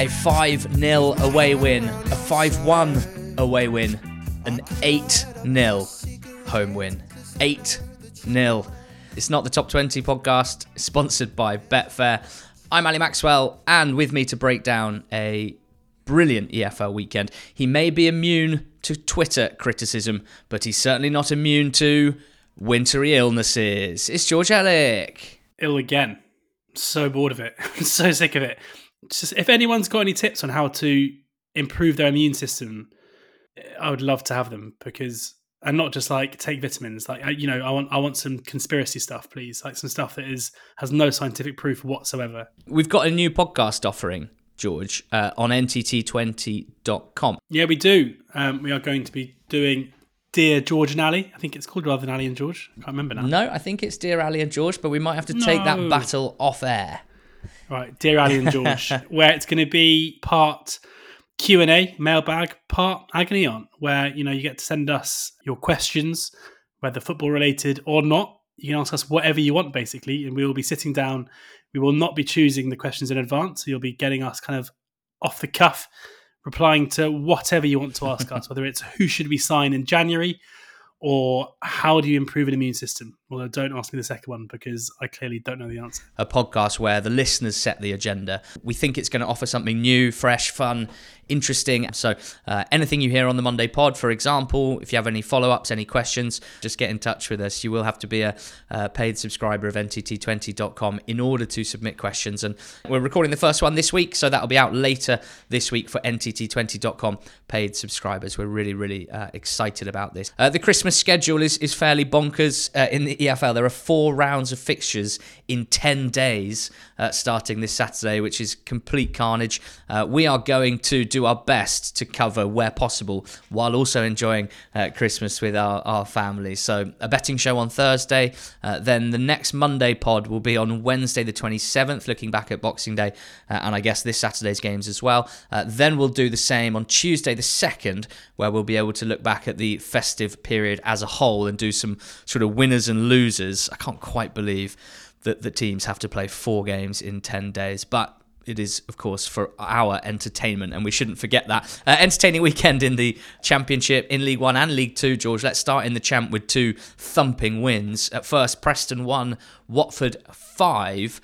A 5 0 away win, a 5 1 away win, an 8 0 home win. 8 0. It's not the top 20 podcast, sponsored by Betfair. I'm Ali Maxwell, and with me to break down a brilliant EFL weekend. He may be immune to Twitter criticism, but he's certainly not immune to wintry illnesses. It's George Elek. Ill again. So bored of it. So sick of it just if anyone's got any tips on how to improve their immune system, I would love to have them because and not just like take vitamins. Like you know, I want I want some conspiracy stuff, please. Like some stuff that is has no scientific proof whatsoever. We've got a new podcast offering, George, uh, on ntt20.com. Yeah, we do. Um, we are going to be doing Dear George and Ali. I think it's called rather than Ali and George. I can't remember now. No, I think it's Dear Ali and George, but we might have to take that battle off air. Right, dear Ali and George, where it's going to be part Q and A, mailbag, part agony on, where you know you get to send us your questions, whether football related or not. You can ask us whatever you want, basically, and we will be sitting down. We will not be choosing the questions in advance. So you'll be getting us kind of off the cuff, replying to whatever you want to ask us, whether it's who should we sign in January or how do you improve an immune system? Well, don't ask me the second one because I clearly don't know the answer. A podcast where the listeners set the agenda. We think it's going to offer something new, fresh, fun, interesting. So, uh, anything you hear on the Monday pod, for example, if you have any follow ups, any questions, just get in touch with us. You will have to be a paid subscriber of NTT20.com in order to submit questions. And we're recording the first one this week, so that'll be out later this week for NTT20.com paid subscribers. We're really, really uh, excited about this. Uh, the Christmas schedule is, is fairly bonkers uh, in the EFL. There are four rounds of fixtures in 10 days uh, starting this Saturday, which is complete carnage. we are going to do our best to cover where possible while also enjoying uh, Christmas with our, our families. So, a betting show on Thursday. Uh, then the next Monday pod will be on Wednesday, the 27th, looking back at Boxing Day uh, and I guess this Saturday's games as well. Uh, then we'll do the same on Tuesday, the 2nd, where we'll be able to look back at the festive period as a whole and do some sort of winners and losers. I can't quite believe that the teams have to play four games in 10 days, but it is, of course, for our entertainment, and we shouldn't forget that. Uh, entertaining weekend in the Championship, in League One and League Two, George. Let's start in the Champ with two thumping wins. At first, Preston 1, Watford 5.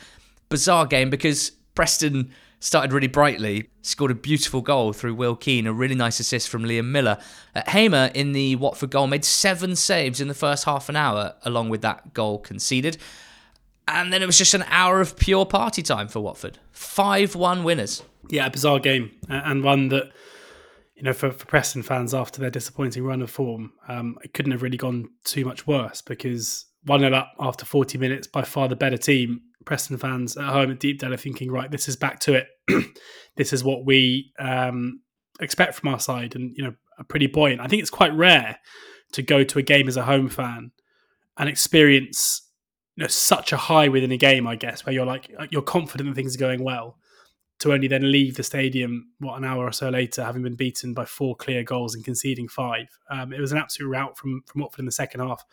Bizarre game because Preston started really brightly, scored a beautiful goal through Will Keane, a really nice assist from Liam Millar. Uh, Hamer in the Watford goal made seven saves in the first half an hour, along with that goal conceded. And then it was just an hour of pure party time for Watford. 5 1 winners. Yeah, a bizarre game. And one that, you know, for, for Preston fans after their disappointing run of form, um, it couldn't have really gone too much worse because 1 0 up after 40 minutes, by far the better team. Preston fans at home at Deepdale are thinking, right, this is back to it. this is what we um, expect from our side. And, you know, a pretty buoyant. I think it's quite rare to go to a game as a home fan and experience you know, such a high within a game, I guess, where you're like you're confident that things are going well, to only then leave the stadium what an hour or so later, having been beaten by four clear goals and conceding five. Um, it was an absolute rout from from Watford in the second half,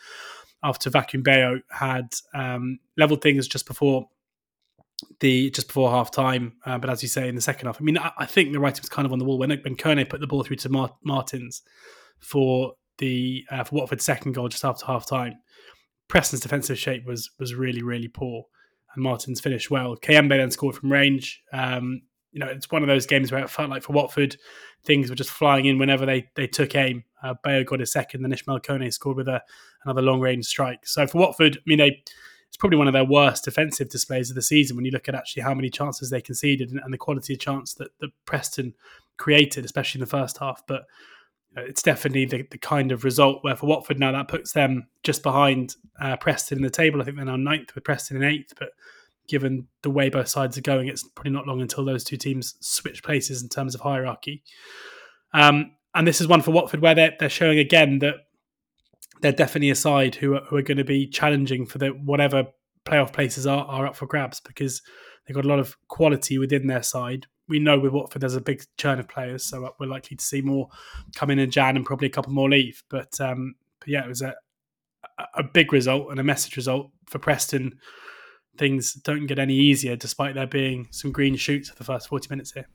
after Vakoun Bayo had um, leveled things just before the just before half time. Uh, but as you say, in the second half, I mean, I, I, think the writing was kind of on the wall when when Kone put the ball through to Mar- Martins for the uh, for Watford's second goal just after half time. Preston's defensive shape was was really really poor, and Martins finished well. Kayembe then scored from range. Um, you know, it's one of those games where it felt like for Watford, things were just flying in whenever they they took aim. Uh, Bayo got a second, then Ismaël Kone scored with a, another long range strike. So for Watford, I mean, they it's probably one of their worst defensive displays of the season when you look at actually how many chances they conceded and, and the quality of chance that, that Preston created, especially in the first half. But it's definitely the, the kind of result where for Watford now that puts them just behind uh, Preston in the table. I think they're now ninth with Preston in eighth, but given the way both sides are going, it's probably not long until those two teams switch places in terms of hierarchy. Um, and this is one for Watford where they're, they're showing again that they're definitely a side who are, who are going to be challenging for the whatever playoff places are, are up for grabs because they've got a lot of quality within their side. We know with Watford there's a big churn of players, so we're likely to see more come in in Jan and probably a couple more leave. But, um, but yeah, it was a, a big result and a message result for Preston things don't get any easier despite there being some green shoots for the first 40 minutes here.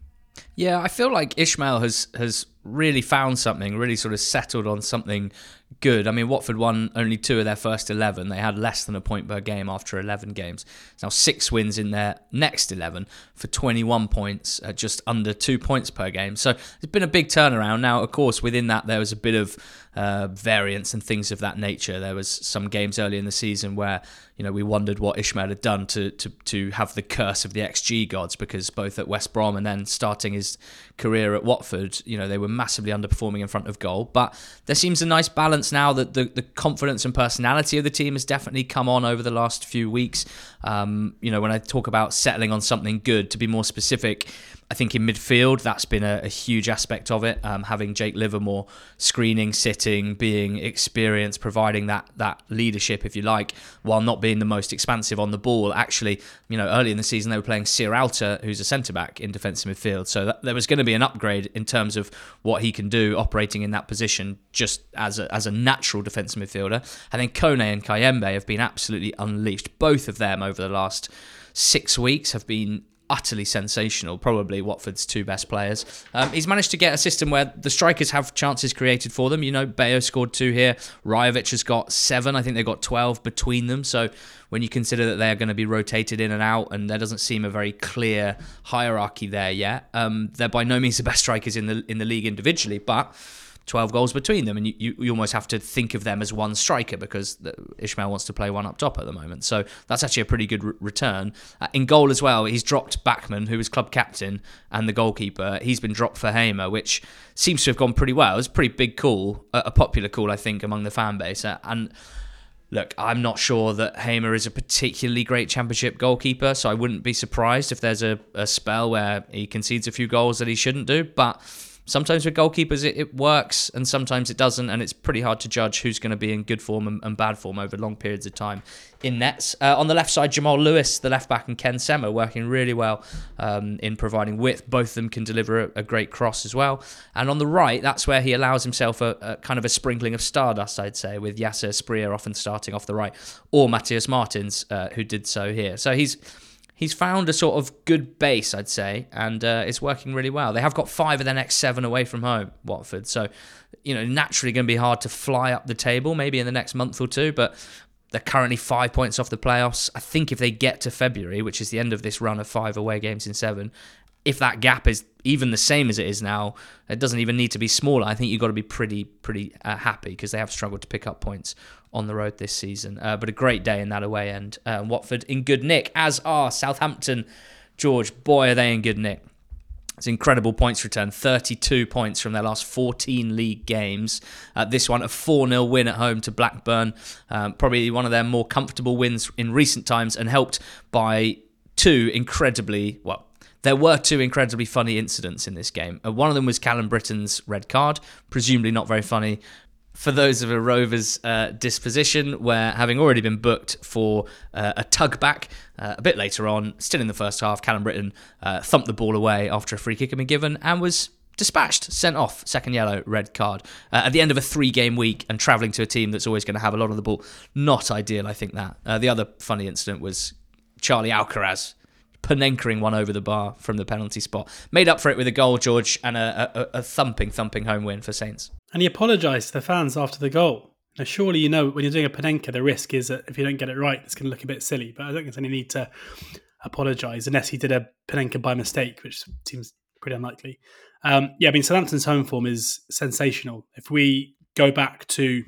Yeah, I feel like Ismaël has has really found something, really sort of settled on something good. I mean, Watford won only two of their first 11. They had less than a point per game after 11 games. Now, six wins in their next 11 for 21 points, uh, just under two points per game. So it's been a big turnaround. Now, of course, within that, there was a bit of uh, variance and things of that nature. There was some games early in the season where you know we wondered what Ismaël had done to to to have the curse of the XG gods because both at West Brom and then starting his career at Watford, you know they were massively underperforming in front of goal. But there seems a nice balance now that the the confidence and personality of the team has definitely come on over the last few weeks. Um, you know when I talk about settling on something good, to be more specific I think in midfield, that's been a, a huge aspect of it. Um, having Jake Livermore screening, sitting, being experienced, providing that that leadership, if you like, while not being the most expansive on the ball. Actually, you know, early in the season they were playing Sierralta, who's a centre back in defensive midfield. So that, there was going to be an upgrade in terms of what he can do operating in that position, just as a, as a natural defensive midfielder. And then Kone and Kayembe have been absolutely unleashed. Both of them over the last six weeks have been utterly sensational. Probably Watford's two best players. Um, he's managed to get a system where the strikers have chances created for them. You know, Bayo scored two here. Rajovic has got seven. I think they've got 12 between them. So when you consider that they are going to be rotated in and out, and there doesn't seem a very clear hierarchy there yet, um, they're by no means the best strikers in the in the league individually, but 12 goals between them. And you, you, you, almost have to think of them as one striker because Ismaël wants to play one up top at the moment. So that's actually a pretty good re- return. Uh, in goal as well, he's dropped Bachmann, who was club captain and the goalkeeper. He's been dropped for Hamer, which seems to have gone pretty well. It was a pretty big call, a, a popular call, I think, among the fan base. Uh, and look, I'm not sure that Hamer is a particularly great championship goalkeeper, so I wouldn't be surprised if there's a, a spell where he concedes a few goals that he shouldn't do. But sometimes with goalkeepers it, it, works and sometimes it doesn't and it's pretty hard to judge who's going to be in good form and, and bad form over long periods of time in nets. Uh, on the left side jamal lewis the left back and ken sema working really well um, in providing width. Both of them can deliver a, a, great cross as well. And on the right that's where he allows himself a, a kind of a sprinkling of stardust i'd say with Yasser Asprilla often starting off the right or matheus martins uh, who did so here. So he's he's found a sort of good base, I'd say, and uh, it's working really well. They have got five of their next seven away from home, Watford. So, you know, naturally going to be hard to fly up the table maybe in the next month or two, but they're currently five points off the playoffs. I think if they get to February, which is the end of this run of five away games in seven, if that gap is even the same as it is now, it doesn't even need to be smaller. I think you've got to be pretty, pretty uh, happy because they have struggled to pick up points on the road this season. Uh, but a great day in that away end. Uh, Watford in good nick, as are Southampton. George, boy, are they in good nick. It's incredible points return 32 points from their last 14 league games. Uh, this one, a 4 0 win at home to Blackburn. Um, probably one of their more comfortable wins in recent times and helped by two incredibly, well, there were two incredibly funny incidents in this game. Uh, one of them was Callum Brittain's red card, presumably not very funny for those of a Rovers uh, disposition, where having already been booked for uh, a tug back uh, a bit later on, still in the first half, Callum Brittain uh, thumped the ball away after a free kick had been given and was dispatched, sent off, second yellow, red card. Uh, at the end of a three game week and travelling to a team that's always going to have a lot of the ball, not ideal, I think that. The other funny incident was Charlie Alcaraz Panenkering one over the bar from the penalty spot. Made up for it with a goal, George, and a, a, a thumping, thumping home win for Saints. And he apologised to the fans after the goal. Now, surely you know when you're doing a Panenka, the risk is that if you don't get it right, it's going to look a bit silly. But I don't think there's any need to apologise unless he did a Panenka by mistake, which seems pretty unlikely. Um, yeah, I mean, Southampton's home form is sensational. If we go back to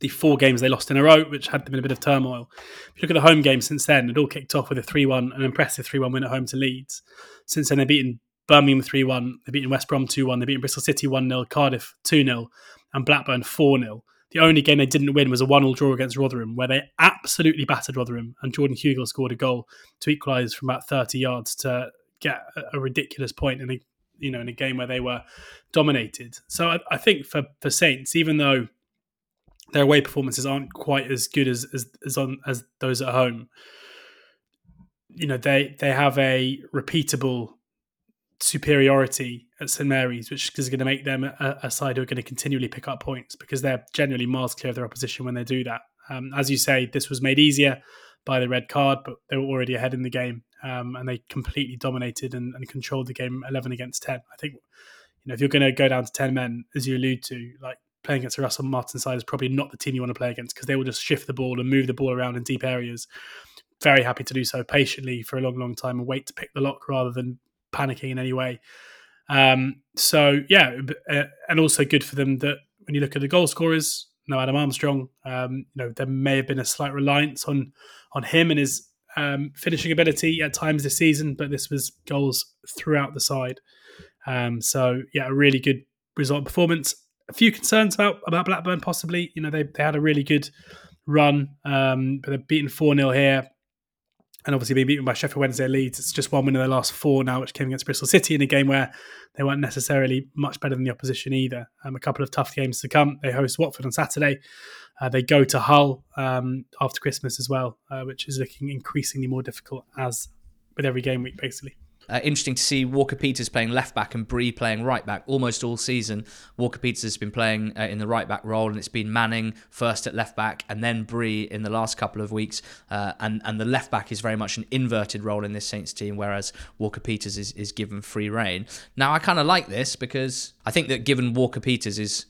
the four games they lost in a row, which had them in a bit of turmoil. If you look at the home game since then, it all kicked off with a 3 1, an impressive 3 1 win at home to Leeds. Since then, they've beaten Birmingham 3 1, they've beaten West Brom 2 1, they've beaten Bristol City 1 0, Cardiff 2 0, and Blackburn 4 0. The only game they didn't win was a 1 0 draw against Rotherham, where they absolutely battered Rotherham, and Jordan Hugill scored a goal to equalise from about 30 yards to get a, ridiculous point in a you know in a game where they were dominated. So I, I think for for Saints, even though their away performances aren't quite as good as as as, on, as those at home, you know they they have a repeatable superiority at St Mary's, which is going to make them a, a, side who are going to continually pick up points because they're generally miles clear of their opposition when they do that. Um, as you say, this was made easier by the red card, but they were already ahead in the game um, and they completely dominated and, and, controlled the game 11 against 10. I think, you know, if you're going to go down to 10 men, as you allude to, like playing against the Russell Martin side is probably not the team you want to play against because they will just shift the ball and move the ball around in deep areas. Very happy to do so patiently for a long, long time and wait to pick the lock rather than panicking in any way. Um, so yeah, uh, and also good for them that when you look at the goal scorers, no Adam Armstrong, um, you know there may have been a slight reliance on on him and his um, finishing ability at times this season, but this was goals throughout the side. Um, so yeah, a really good result performance. A few concerns about about Blackburn possibly. You know they they had a really good run, um, but they're beaten four 0 here and obviously being beaten by Sheffield Wednesday Leeds. It's just one win in their last four now, which came against Bristol City in a game where they weren't necessarily much better than the opposition either. Um, a couple of tough games to come. They host Watford on Saturday. Uh, they go to Hull um, after Christmas as well, uh, which is looking increasingly more difficult as with every game week, basically. Uh, interesting to see Walker Peters playing left back and Bree playing right back almost all season. Walker Peters has been playing uh, in the right back role, and it's been Manning first at left back and then Bree in the last couple of weeks. Uh, and and the left back is very much an inverted role in this Saints team, whereas Walker Peters is, is given free reign. Now I kind of like this because I think that given Walker Peters is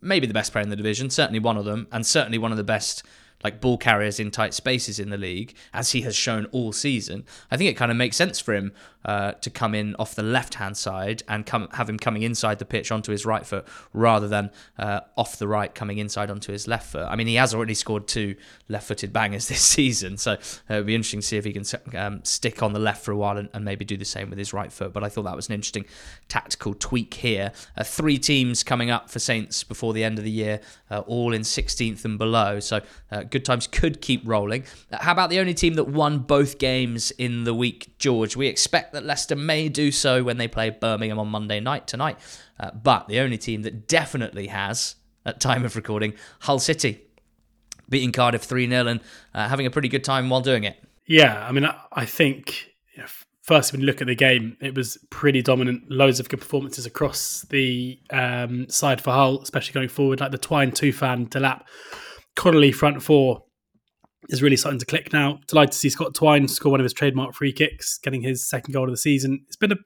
maybe the best player in the division, certainly one of them, and certainly one of the best like ball carriers in tight spaces in the league, as he has shown all season, I think it kind of makes sense for him uh, to come in off the left hand side and come have him coming inside the pitch onto his right foot rather than uh, off the right coming inside onto his left foot. I mean, he has already scored two left footed bangers this season, so uh, it'll be interesting to see if he can um, stick on the left for a while and, and, maybe do the same with his right foot. But I thought that was an interesting tactical tweak here. Uh, three teams coming up for Saints before the end of the year, uh, all in 16th and below, so uh, good times could keep rolling. how about the only team that won both games in the week, George? We expect that Leicester may do so when they play Birmingham on Monday night tonight. Uh, but the only team that definitely has, at time of recording, Hull City, beating Cardiff 3 0 and uh, having a pretty good time while doing it. Yeah, I mean, I think you know, first when you look at the game, it was pretty dominant. Loads of good performances across the um, side for Hull, especially going forward, like the Twine, two Tufan, Delap, Connolly front four is really starting to click now. Delighted to see Scott Twine score one of his trademark free kicks, getting his second goal of the season. It's been a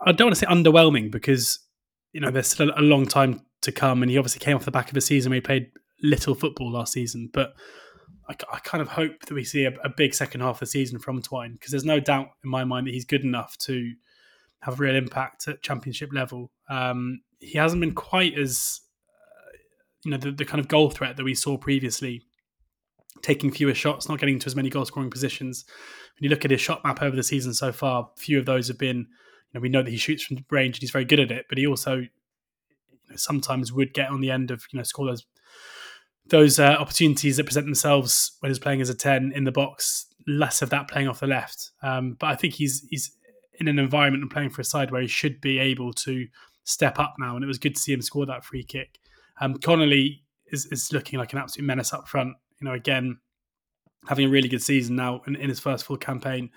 I don't want to say underwhelming because you know there's still a long time to come, and he obviously came off the back of a season where he played little football last season. But I, I kind of hope that we see a, a, big second half of the season from Twine because there's no doubt in my mind that he's good enough to have a real impact at championship level. Um, he hasn't been quite as you know the, the kind of goal threat that we saw previously taking fewer shots, not getting to as many goal scoring positions. When you look at his shot map over the season so far, few of those have been, you know, we know that he shoots from range and he's very good at it, but he also you know, sometimes would get on the end of, you know, score those those uh, opportunities that present themselves when he's playing as a 10 in the box, less of that playing off the left. Um, but I think he's he's in an environment and playing for a side where he should be able to step up now. And it was good to see him score that free kick. Um, Connolly is, is looking like an absolute menace up front you know, again, having a really good season now in, in his first full campaign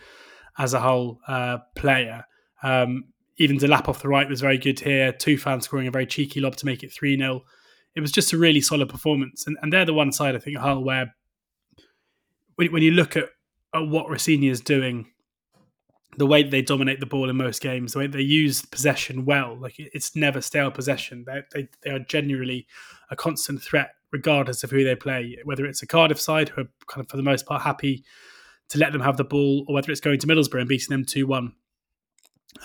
as a Hull uh, player. Um, even Delap off the right was very good here. Tufan's scoring a very cheeky lob to make it 3 0. It was just a really solid performance. And, and they're the one side, I think, Hull, where when, when you look at, at what Rosenior is doing, the way they dominate the ball in most games, the way they use possession well, like it's never stale possession. They, they, they are genuinely a constant threat regardless of who they play, whether it's a Cardiff side who are kind of for the most part happy to let them have the ball, or whether it's going to Middlesbrough and beating them 2 1,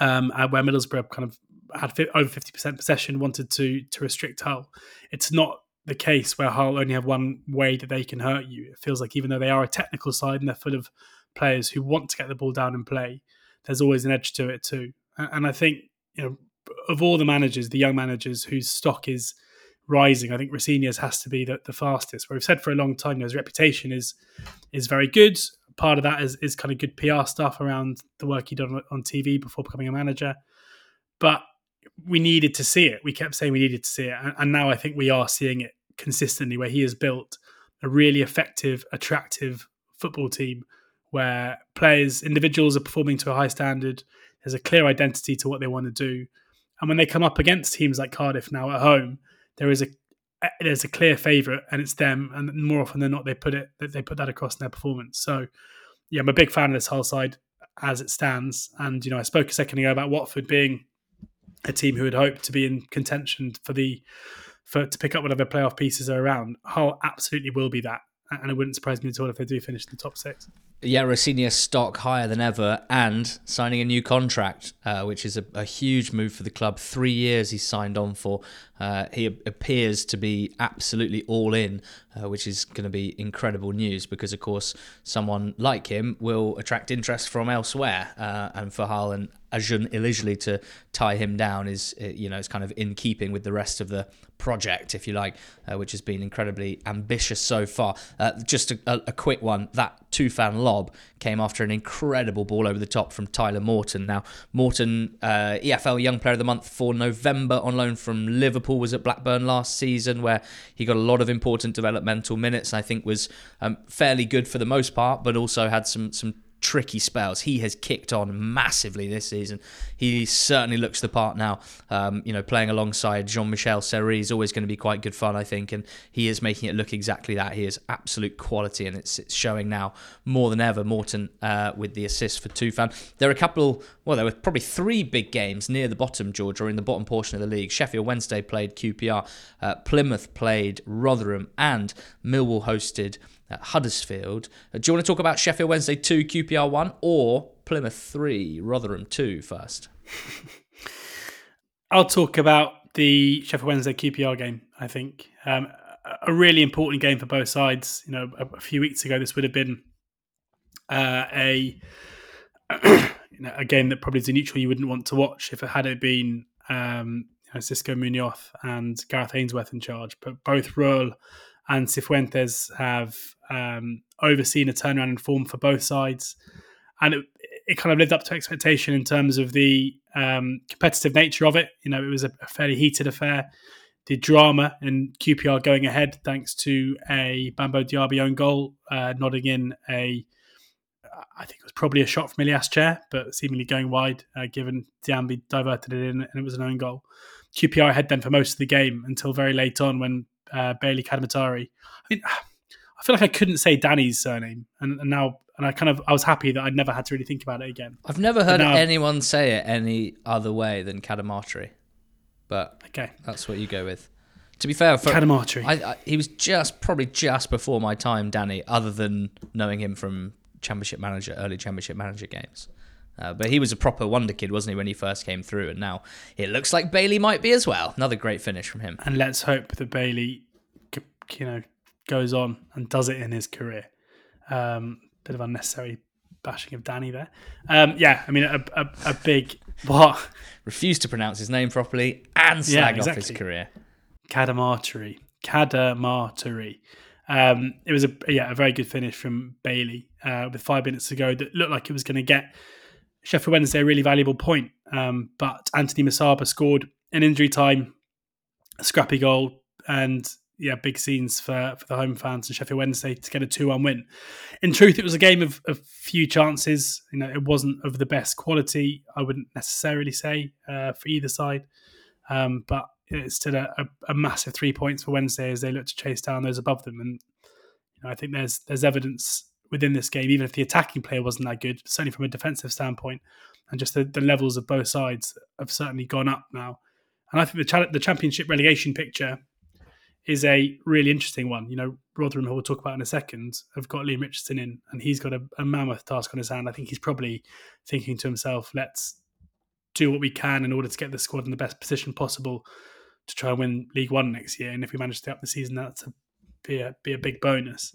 um, where Middlesbrough kind of had over 50% possession, wanted to to restrict Hull. It's not the case where Hull only have one way that they can hurt you. It feels like even though they are a technical side and they're full of players who want to get the ball down and play, there's always an edge to it too. And I think you know of all the managers, the young managers whose stock is rising, I think Rosenior's has to be the, the fastest. Where we've said for a long time, you know, his reputation is is very good. Part of that is, is kind of good PR stuff around the work he done on TV before becoming a manager. But we needed to see it. We kept saying we needed to see it, and, and now I think we are seeing it consistently. Where he has built a really effective, attractive football team, where players, individuals, are performing to a high standard. There's a clear identity to what they want to do, and when they come up against teams like Cardiff now at home, there is a eh, there's a clear favourite, and it's them. And more often than not, they put it they put that across in their performance. So, yeah, I'm a big fan of this whole side as it stands. And you know, I spoke a second ago about Watford being a team who had hoped to be in contention for the for to pick up whatever playoff pieces are around. Hull absolutely will be that, and it wouldn't surprise me at all if they do finish in the top six. Yeah, Rosenior stock higher than ever and signing a new contract, uh, which is a, a, huge move for the club. Three years he's signed on for. Uh, he appears to be absolutely all in, uh, which is going to be incredible news because, of course, someone like him will attract interest from elsewhere. Uh, and for Hull and Acun Ilicali to tie him down is, uh, you know, it's kind of in keeping with the rest of the project, if you like, uh, which has been incredibly ambitious so far. just a, a, quick one that Tufan lob came after an incredible ball over the top from Tyler Morton. Now, Morton, EFL Young Player of the Month for November on loan from Liverpool. Liverpool was at Blackburn last season, where he got a lot of important developmental minutes. I think was um, fairly good for the most part, but also had some some tricky spells. He has kicked on massively this season. He certainly looks the part now. Um, you know, playing alongside Jean Michel Seri is always going to be quite good fun, I think, and he is making it look exactly that. He is absolute quality, and it's, it's showing now more than ever. Morton uh, with the assist for Tufan. There are a couple, well, there were probably three big games near the bottom, George, or in the bottom portion of the league. Sheffield Wednesday played QPR, uh, Plymouth played Rotherham, and Millwall hosted at Huddersfield. Uh, do you want to talk about Sheffield Wednesday 2, QPR 1, or Plymouth 3, Rotherham 2 first? I'll talk about the Sheffield Wednesday QPR game, I think. Um, a really important game for both sides. You know, a, a few weeks ago, this would have been uh, a you know, a game that probably is a neutral you wouldn't want to watch if it had it been um, you know, Xisco Munoz and Gareth Ainsworth in charge. But both Röhl and Cifuentes have um, overseen a turnaround in form for both sides, and it, it, kind of lived up to expectation in terms of the um, competitive nature of it. You know, it was a, fairly heated affair. The drama and QPR going ahead thanks to a Bambo Diaby own goal, uh, nodding in a I think it was probably a shot from Ilias Chair, but seemingly going wide, uh, given Diaby diverted it in and it was an own goal. QPR had then for most of the game until very late on when uh, Bailey Cadamarteri. I mean, I feel like I couldn't say Danny's surname, and, and, now and I kind of I was happy that I'd never had to really think about it again. I've never heard anyone say it any other way than Cadamarteri, but okay, that's what you go with. To be fair, for, Cadamarteri, I, I, he was just probably just before my time, Danny. Other than knowing him from Championship Manager, early Championship Manager games. Uh, but he was a proper wonder kid, wasn't he, when he first came through? And now it looks like Bailey might be as well. Another great finish from him. And let's hope that Bailey, you know, goes on and does it in his career. Um, bit of unnecessary bashing of Danny there. Um, yeah, I mean, a, a, a big what? Refused to pronounce his name properly and slag yeah, exactly. off his career. Cadamarteri. Cadamarteri. Um, it was a yeah a very good finish from Bailey uh, with five minutes to go that looked like it was going to get Sheffield Wednesday a really valuable point. Um, but Anthony Musaba scored an injury time, a scrappy goal, and yeah, big scenes for, for the home fans and Sheffield Wednesday to get a 2 1 win. In truth, it was a game of a few chances. You know, it wasn't of the best quality, I wouldn't necessarily say, uh, for either side. Um, but it's still a, a, a, massive three points for Wednesday as they look to chase down those above them. And you know, I think there's there's evidence within this game, even if the attacking player wasn't that good, certainly from a defensive standpoint, and just the, the levels of both sides have certainly gone up now. And I think the, the championship relegation picture is a really interesting one. You know, Rotherham, who we'll talk about in a second, have got Leam Richardson in, and he's got a, a mammoth task on his hand. I think he's probably thinking to himself, let's do what we can in order to get the squad in the best position possible to try and win League One next year. And if we manage to up the season, that's a be a be a big bonus.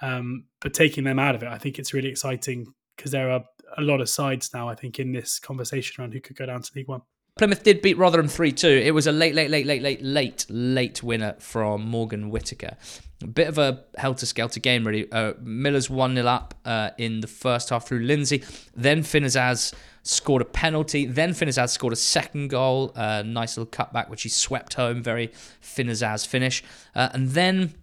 Um, but taking them out of it, I think it's really exciting because there are a lot of sides now. I think in this conversation around who could go down to League One. Plymouth did beat Rotherham 3 2. It was a late, late, late, late, late, late, late winner from Morgan Whittaker. A bit of a helter skelter game, really. Uh, Miller's 1 0 up uh, in the first half through Lindsay. Then Finn Azaz scored a penalty. Then Finn Azaz scored a second goal. Uh, nice little cutback, which he swept home. Very Finn Azaz finish. Uh, and then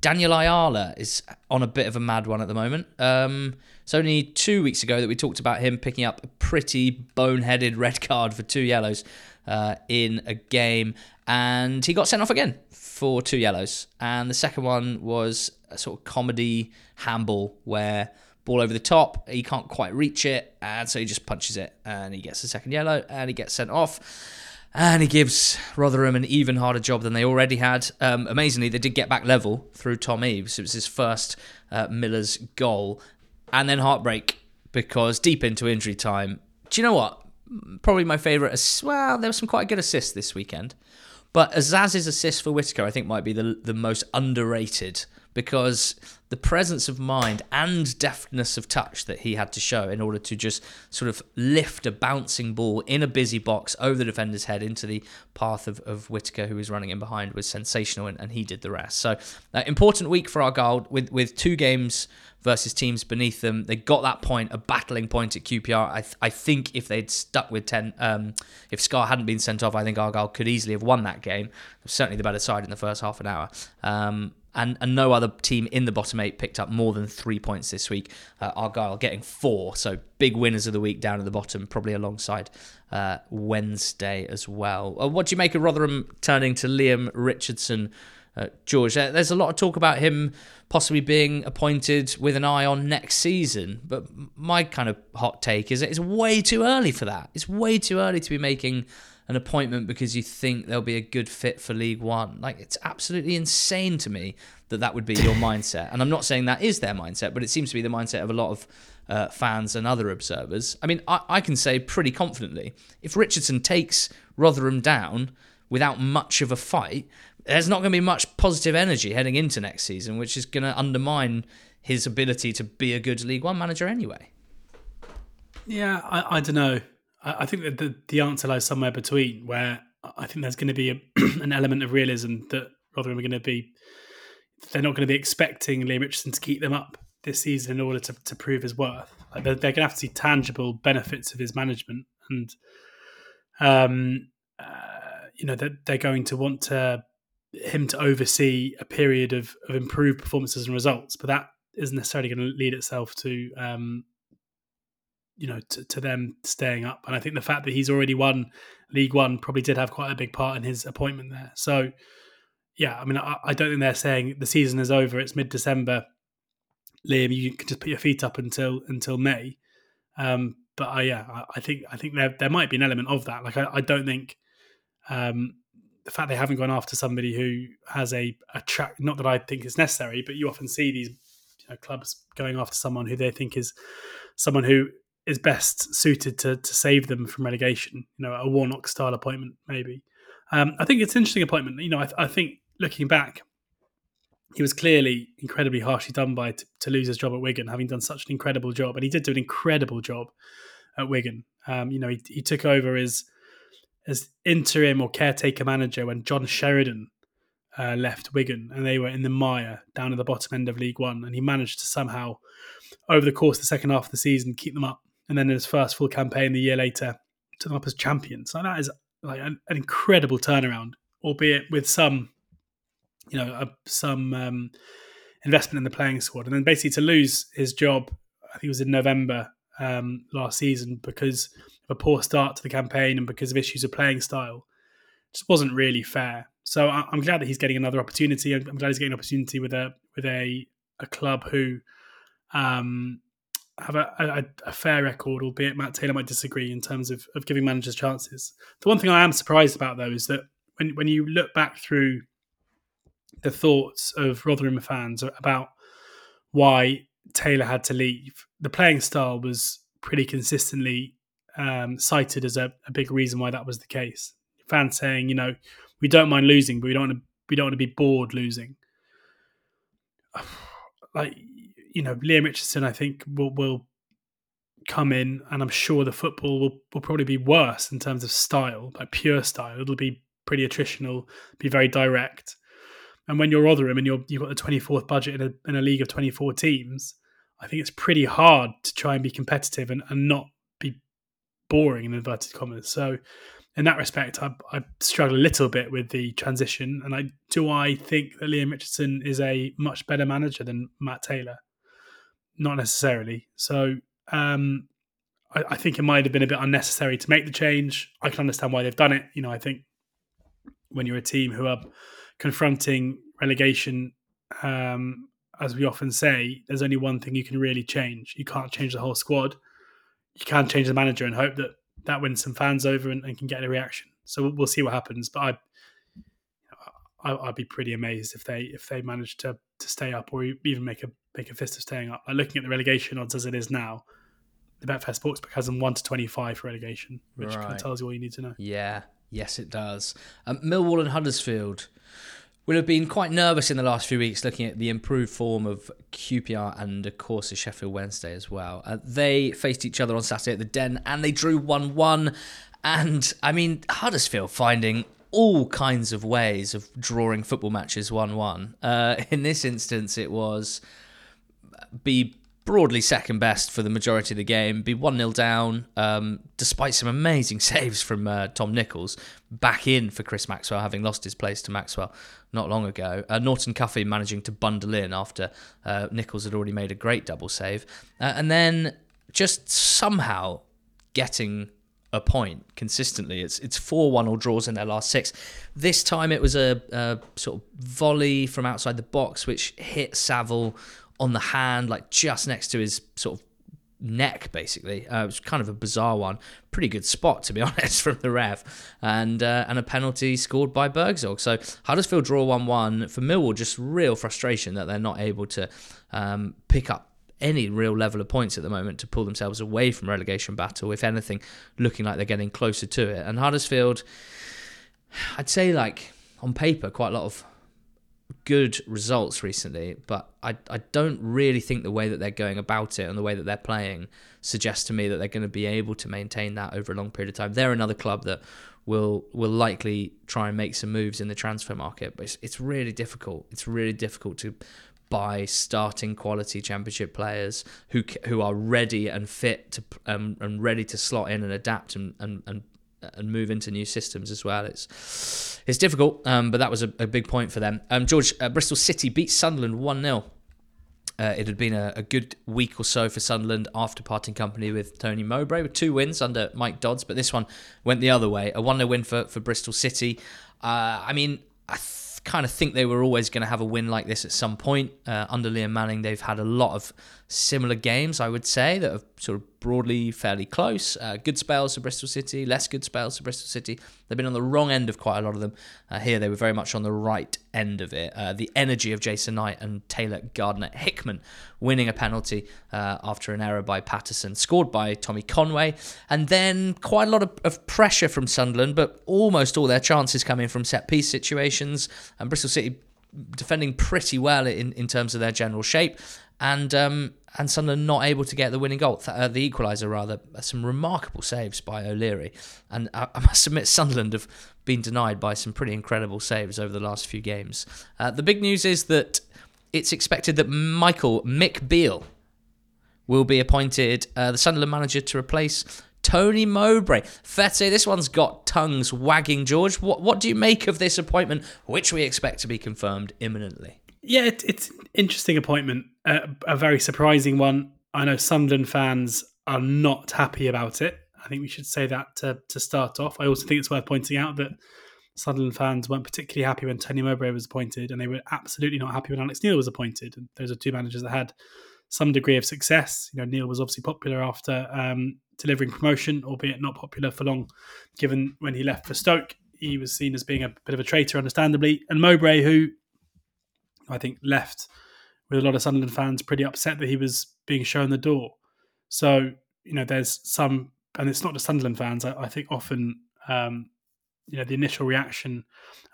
Daniel Ayala is on a bit of a mad one at the moment. Um, it's only two weeks ago that we talked about him picking up a pretty boneheaded red card for two yellows uh, in a game, and he got sent off again for two yellows. And the second one was a sort of comedy handball where ball over the top, he can't quite reach it, and so he just punches it, and he gets a second yellow, and he gets sent off. And he gives Rotherham an even harder job than they already had. Um, amazingly, they did get back level through Tom Eaves. It was his first uh, Miller's goal. And then heartbreak because deep into injury time. Do you know what? Probably my favourite. Well, there were some quite good assists this weekend. But Azaz's assist for Whittaker, I think, might be the, the most underrated because the presence of mind and deftness of touch that he had to show in order to just sort of lift a bouncing ball in a busy box over the defender's head into the path of, of Whittaker, who was running in behind, was sensational, and, and he did the rest. So, uh, important week for Argyle with, with two games versus teams beneath them. They got that point, a battling point at QPR. I, th- I think if they'd stuck with 10, um, if Scarr hadn't been sent off, I think Argyle could easily have won that game. Certainly the better side in the first half an hour. Um, and, and no other team in the bottom eight picked up more than three points this week. Uh, Argyle getting four, so big winners of the week down at the bottom, probably alongside uh, Wednesday as well. Uh, what do you make of Rotherham turning to Leam Richardson, uh, George? There's a lot of talk about him possibly being appointed with an eye on next season, but my kind of hot take is it's way too early for that. It's way too early to be making an appointment because you think they'll be a good fit for League One. Like, it's absolutely insane to me that that would be your mindset. And I'm not saying that is their mindset, but it seems to be the mindset of a lot of uh, fans and other observers. I mean, I, I can say pretty confidently if Richardson takes Rotherham down without much of a fight, there's not going to be much positive energy heading into next season, which is going to undermine his ability to be a good League One manager anyway. Yeah, I, I don't know. I, think that the, the answer lies somewhere between, where I think there's going to be a, an element of realism that Rotherham are going to be. They're not going to be expecting Leam Richardson to keep them up this season in order to, to prove his worth. Like they're, they're going to have to see tangible benefits of his management, and um, uh, you know that they're, going to want to him to oversee a period of, of improved performances and results. But that isn't necessarily going to lead itself to um, you know to, to, them staying up. And I think the fact that he's already won League One probably did have quite a big part in his appointment there. So yeah, I mean, I, I don't think they're saying the season is over. It's mid December. Leam, you can just put your feet up until until May. Um, but uh, yeah, I, I, think I think there there might be an element of that. Like I, I don't think um, the fact they haven't gone after somebody who has a, a track. Not that I think it's necessary, but you often see these you know, clubs going after someone who they think is someone who is best suited to to save them from relegation. You know, a Warnock style appointment maybe. Um, I think it's an interesting appointment. You know, I, I, think looking back, he was clearly incredibly harshly done by to, to, lose his job at Wigan, having done such an incredible job, and he did do an incredible job at Wigan. Um, you know, he, he took over as as interim or caretaker manager when John Sheridan uh, left Wigan, and they were in the mire down at the bottom end of League One, and he managed to somehow, over the course of the second half of the season, keep them up and then in his first full campaign the year later, took them up as champions. So that is like an, an incredible turnaround, albeit with some, you know, uh, some um, investment in the playing squad, and then basically to lose his job, I think it was in November um, last season because of a poor start to the campaign and because of issues of playing style, just wasn't really fair. So I'm glad that he's getting another opportunity. I'm glad he's getting an opportunity with a with a a club who um, have a, a, a, fair record, albeit Matt Taylor might disagree in terms of, of giving managers chances. The one thing I am surprised about, though, is that when, when you look back through the thoughts of Rotherham fans about why Taylor had to leave, the playing style was pretty consistently um, cited as a, a big reason why that was the case. Fans saying, you know, we don't mind losing, but we don't want to, we don't want to be bored losing. Like you know, Leam Richardson, I think will will come in, and I'm sure the football will, will probably be worse in terms of style, like pure style. It'll be pretty attritional, be very direct. And when you're Rotherham and you're you've got the 24th budget in a in a league of 24 teams, I think it's pretty hard to try and be competitive and, and not be boring in inverted commas. So in that respect, I, I struggle a little bit with the transition. And I do I think that Leam Richardson is a much better manager than Matt Taylor? Not necessarily. So um, I, I think it might have been a bit unnecessary to make the change. I can understand why they've done it. You know, I think when you're a team who are confronting relegation um, as we often say, there's only one thing you can really change. You can't change the whole squad. You can change the manager and hope that that wins some fans over and, and can get a reaction. So we'll, we'll see what happens. But I, I, would be pretty amazed if they if they manage to to stay up or even make a make a fist of staying up. Like looking at the relegation odds as it is now, the Betfair Sportsbook has them one to twenty five for relegation, which right. kind of tells you all you need to know. Yeah, yes, it does. Um, Millwall and Huddersfield will have been quite nervous in the last few weeks looking at the improved form of QPR and, of course, Sheffield Wednesday as well. Uh, they faced each other on Saturday at the Den and they drew 1 1. And, I mean, Huddersfield finding all kinds of ways of drawing football matches 1 1. Uh, in this instance, it was be broadly second best for the majority of the game, be 1 0 down, um, despite some amazing saves from uh, Tom Nicholls, back in for Chris Maxwell, having lost his place to Maxwell not long ago. Uh, Norton Cuffy managing to bundle in after uh, Nicholls had already made a great double save. Uh, and then just somehow getting a point consistently. It's it's four one or draws in their last six. This time it was a, a, sort of volley from outside the box which hit Saville on the hand, like just next to his sort of neck, basically. Uh, it was kind of a bizarre one. Pretty good spot, to be honest, from the ref. And uh, and a penalty scored by Burgzorg. So Huddersfield draw 1 1. For Millwall, just real frustration that they're not able to um, pick up any real level of points at the moment to pull themselves away from relegation battle. If anything, looking like they're getting closer to it. And Huddersfield, I'd say, like, on paper, quite a lot of good results recently, but I, I don't really think the way that they're going about it and the way that they're playing suggests to me that they're going to be able to maintain that over a long period of time. They're another club that will will likely try and make some moves in the transfer market, but it's, it's really difficult. It's really difficult to buy starting quality championship players who who are ready and fit to um, and ready to slot in and adapt and, and, and and move into new systems as well. It's it's difficult, um, but that was a, a, big point for them. Um, George, uh, Bristol City beat Sunderland 1 0. Uh, it had been a, a, good week or so for Sunderland after parting company with Tony Mowbray with two wins under Mike Dodds, but this one went the other way. A 1 0 win for, for Bristol City. Uh, I mean, I th- kind of think they were always going to have a win like this at some point. Uh, under Liam Manning, they've had a lot of similar games, I would say, that are sort of broadly fairly close. Uh, good spells for Bristol City, less good spells for Bristol City. They've been on the wrong end of quite a lot of them. Uh, here, they were very much on the right end of it. Uh, the energy of Jason Knight and Taylor Gardner Hickman winning a penalty uh, after an error by Patterson, scored by Tommy Conway. And then quite a lot of, of, pressure from Sunderland, but almost all their chances coming from set piece situations. And Bristol City defending pretty well in, in terms of their general shape and um, and Sunderland not able to get the winning goal, uh, the equaliser rather. Some remarkable saves by O'Leary, and I, I, must admit Sunderland have been denied by some pretty incredible saves over the last few games. Uh, the big news is that it's expected that Michael Mick Beale will be appointed uh, the Sunderland manager to replace Tony Mowbray. Say this one's got tongues wagging. George, what what do you make of this appointment, which we expect to be confirmed imminently? Yeah, it, it's an interesting appointment, a very surprising one. I know Sunderland fans are not happy about it. I think we should say that to, to start off. I also think it's worth pointing out that Sunderland fans weren't particularly happy when Tony Mowbray was appointed, and they were absolutely not happy when Alex Neil was appointed. And those are two managers that had some degree of success. You know, Neil was obviously popular after um, delivering promotion, albeit not popular for long, given when he left for Stoke. He was seen as being a bit of a traitor, understandably. And Mowbray, who I think left with a lot of Sunderland fans pretty upset that he was being shown the door. So you know, there's some, and it's not just Sunderland fans. I, I think often um, you know the initial reaction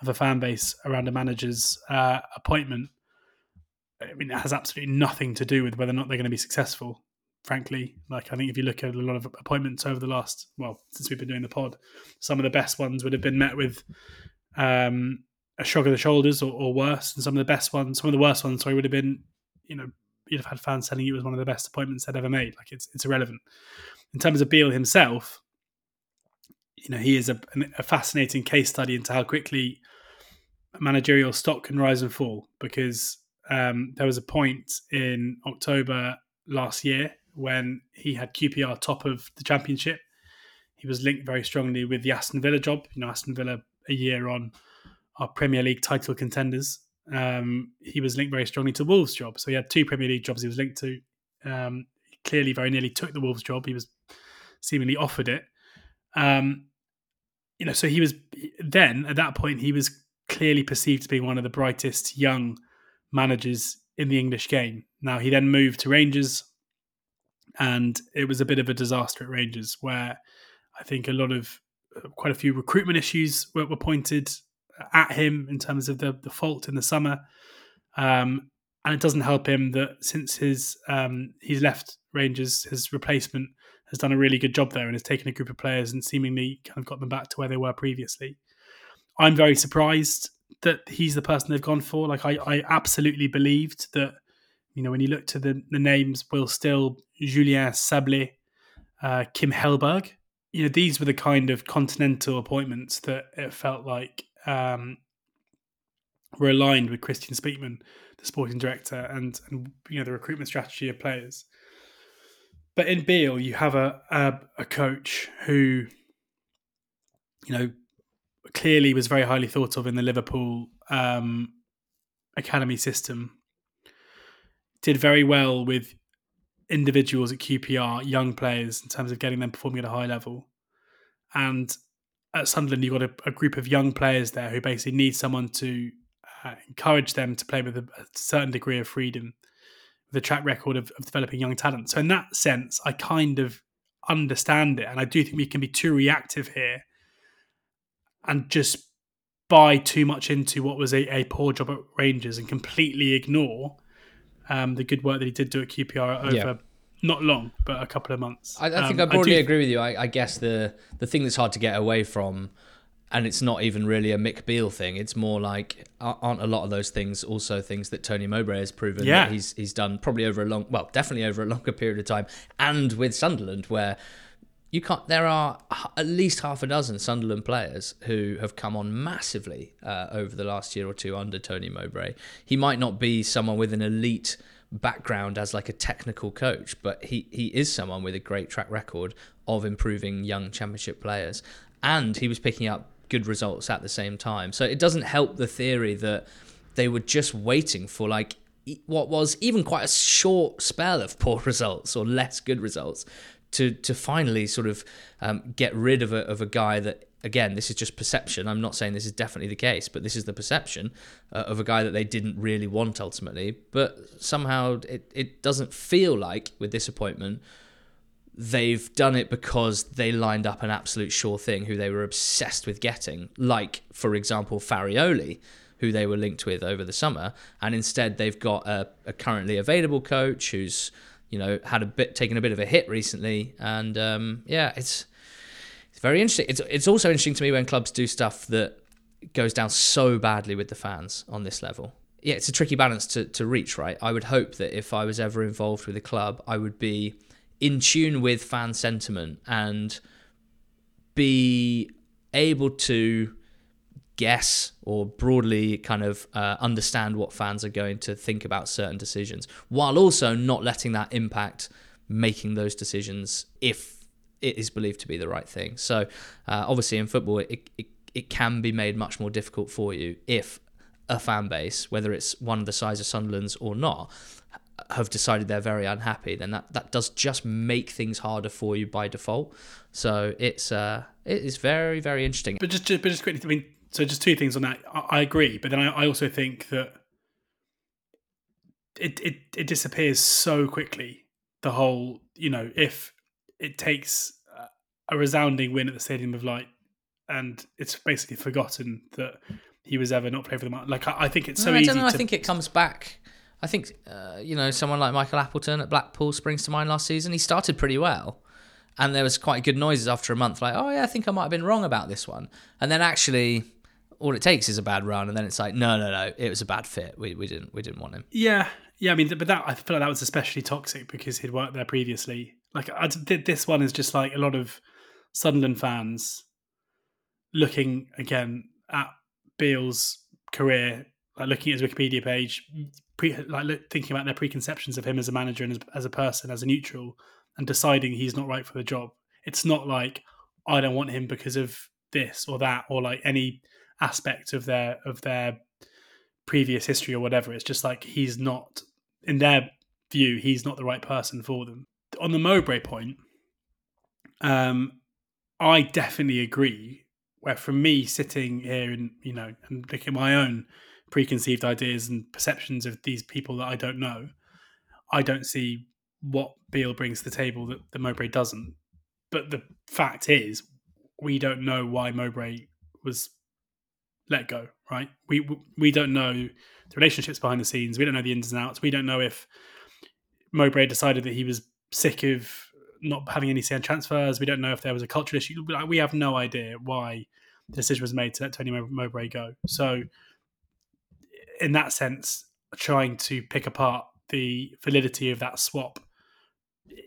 of a fan base around a manager's uh, appointment. I mean, it has absolutely nothing to do with whether or not they're going to be successful. Frankly, like I think if you look at a lot of appointments over the last, well, since we've been doing the pod, some of the best ones would have been met with um, a shrug of the shoulders or, or, worse, and some of the best ones, some of the worst ones, sorry, would have been, you know, you'd have had fans telling you it was one of the best appointments they'd ever made. Like it's it's irrelevant. In terms of Beale himself, you know, he is a, a fascinating case study into how quickly managerial stock can rise and fall because um, there was a point in October last year when he had QPR top of the championship. He was linked very strongly with the Aston Villa job. You know, Aston Villa a year on our Premier League title contenders. Um, he was linked very strongly to Wolves job. So he had two Premier League jobs he was linked to. Um, clearly, very nearly took the Wolves job. He was seemingly offered it. Um, you know, so he was then at that point he was clearly perceived to be one of the brightest young managers in the English game. Now he then moved to Rangers, and it was a bit of a disaster at Rangers, where I think a lot of uh, quite a few recruitment issues were, were pointed at him in terms of the the fault in the summer. Um, and it doesn't help him that since his um, he's left Rangers, his replacement has done a really good job there and has taken a group of players and seemingly kind of got them back to where they were previously. I'm very surprised that he's the person they've gone for. Like I, I absolutely believed that, you know, when you look to the, the names, Will Still, Julien Sablé, uh, Kim Hellberg, you know, these were the kind of continental appointments that it felt like um, were aligned with Kristjaan Speakman, the sporting director, and, and you know the recruitment strategy of players. But in Beale, you have a, a, a coach who, you know, clearly was very highly thought of in the Liverpool um, academy system. Did very well with individuals at QPR, young players, in terms of getting them performing at a high level. And at Sunderland, you've got a, a group of young players there who basically need someone to uh, encourage them to play with a, a certain degree of freedom the track record of, of developing young talent. So in that sense, I kind of understand it, and I do think we can be too reactive here and just buy too much into what was a, a poor job at Rangers and completely ignore um, the good work that he did do at QPR over yeah. Not long, but a couple of months. I, I think um, I broadly I agree with you. I, I, guess the the thing that's hard to get away from and it's not even really a Mick Beale thing. It's more like aren't a lot of those things also things that Tony Mowbray has proven yeah. that he's he's done probably over a long, well, definitely over a longer period of time, and with Sunderland where you can't. There are at least half a dozen Sunderland players who have come on massively uh, over the last year or two under Tony Mowbray. He might not be someone with an elite background as like a technical coach, but he he is someone with a great track record of improving young championship players and he was picking up good results at the same time. So it doesn't help the theory that they were just waiting for like what was even quite a short spell of poor results or less good results to to finally sort of um, get rid of a of a guy that again this is just perception. I'm not saying this is definitely the case, but this is the perception uh, of a guy that they didn't really want ultimately. But somehow it it doesn't feel like with this appointment they've done it because they lined up an absolute sure thing who they were obsessed with getting, like, for example, Farioli, who they were linked with over the summer. And instead, they've got a, a currently available coach who's, you know, had a bit, taken a bit of a hit recently. And um, yeah, it's, it's very interesting. It's, it's also interesting to me when clubs do stuff that goes down so badly with the fans on this level. Yeah, it's a tricky balance to, to reach, right? I would hope that if I was ever involved with a club, I would be in tune with fan sentiment and be able to guess or broadly kind of uh, understand what fans are going to think about certain decisions while also not letting that impact making those decisions if it is believed to be the right thing so uh, obviously in football it, it, it can be made much more difficult for you if a fan base whether it's one the size of Sunderland's or not have decided they're very unhappy, then that, that does just make things harder for you by default. So it's uh, it is very very interesting. But just, just but just quickly, I mean, so just two things on that. I, I agree, but then I, I also think that it, it it disappears so quickly. The whole, you know, if it takes a resounding win at the Stadium of Light and it's basically forgotten that he was ever not playing for them. Like I, I think it's so No, I don't know. I think it comes back. I think uh, you know someone like Michael Appleton at Blackpool springs to mind last season. He started pretty well, and there was quite good noises after a month, like, "Oh yeah, I think I might have been wrong about this one." And then actually, all it takes is a bad run, and then it's like, "No, no, no, it was a bad fit. We, we didn't we didn't want him." Yeah, yeah. I mean, but that I feel like that was especially toxic because he'd worked there previously. Like I, this one is just like a lot of Sunderland fans looking again at Beale's career, like looking at his Wikipedia page, pre, like look, thinking about their preconceptions of him as a manager and as, as a person, as a neutral, and deciding he's not right for the job. It's not like I don't want him because of this or that or like any aspect of their of their previous history or whatever. It's just like he's not, in their view, he's not the right person for them. On the Mowbray point, um, I definitely agree. Where from me sitting here and you know and looking at my own preconceived ideas and perceptions of these people that I don't know, I don't see what Beale brings to the table that, that Mowbray doesn't. But the fact is, we don't know why Mowbray was let go. Right? We we don't know the relationships behind the scenes. We don't know the ins and outs. We don't know if Mowbray decided that he was sick of not having any say transfers. We don't know if there was a cultural issue. We have no idea why the decision was made to let Tony Mowbray go. So, in that sense, trying to pick apart the validity of that swap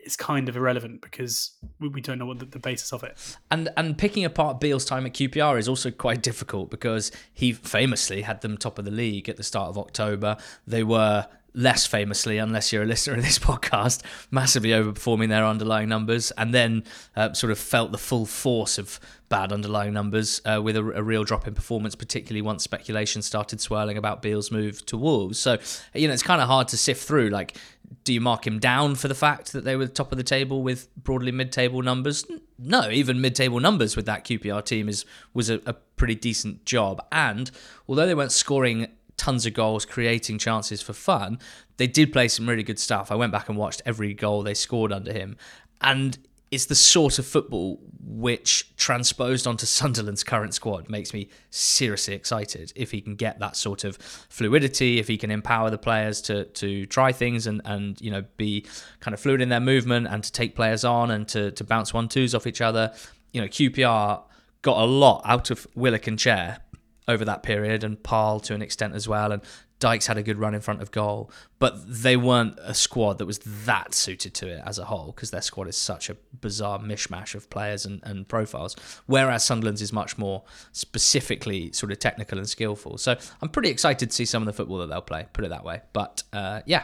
is kind of irrelevant because we, we don't know what the, the basis of it. And and picking apart Beale's time at QPR is also quite difficult because he famously had them top of the league at the start of October. They were less famously, unless you're a listener of this podcast, massively overperforming their underlying numbers, and then uh, sort of felt the full force of bad underlying numbers uh, with a, a real drop in performance, particularly once speculation started swirling about Beale's move to Wolves. So you know it's kind of hard to sift through. Like, do you mark him down for the fact that they were top of the table with broadly mid-table numbers? No, even mid-table numbers with that QPR team is was a, a pretty decent job. And although they weren't scoring tons of goals, creating chances for fun, they did play some really good stuff. I went back and watched every goal they scored under him, and it's the sort of football which transposed onto Sunderland's current squad makes me seriously excited if he can get that sort of fluidity, if he can empower the players to to try things and and you know be kind of fluid in their movement and to take players on and to to bounce one twos off each other. You know, QPR got a lot out of Willock and Chair over that period and Paal to an extent as well and Dykes had a good run in front of goal, but they weren't a squad that was that suited to it as a whole because their squad is such a bizarre mishmash of players and, and profiles. Whereas Sunderland's is much more specifically sort of technical and skillful. So I'm pretty excited to see some of the football that they'll play, put it that way. But uh, yeah,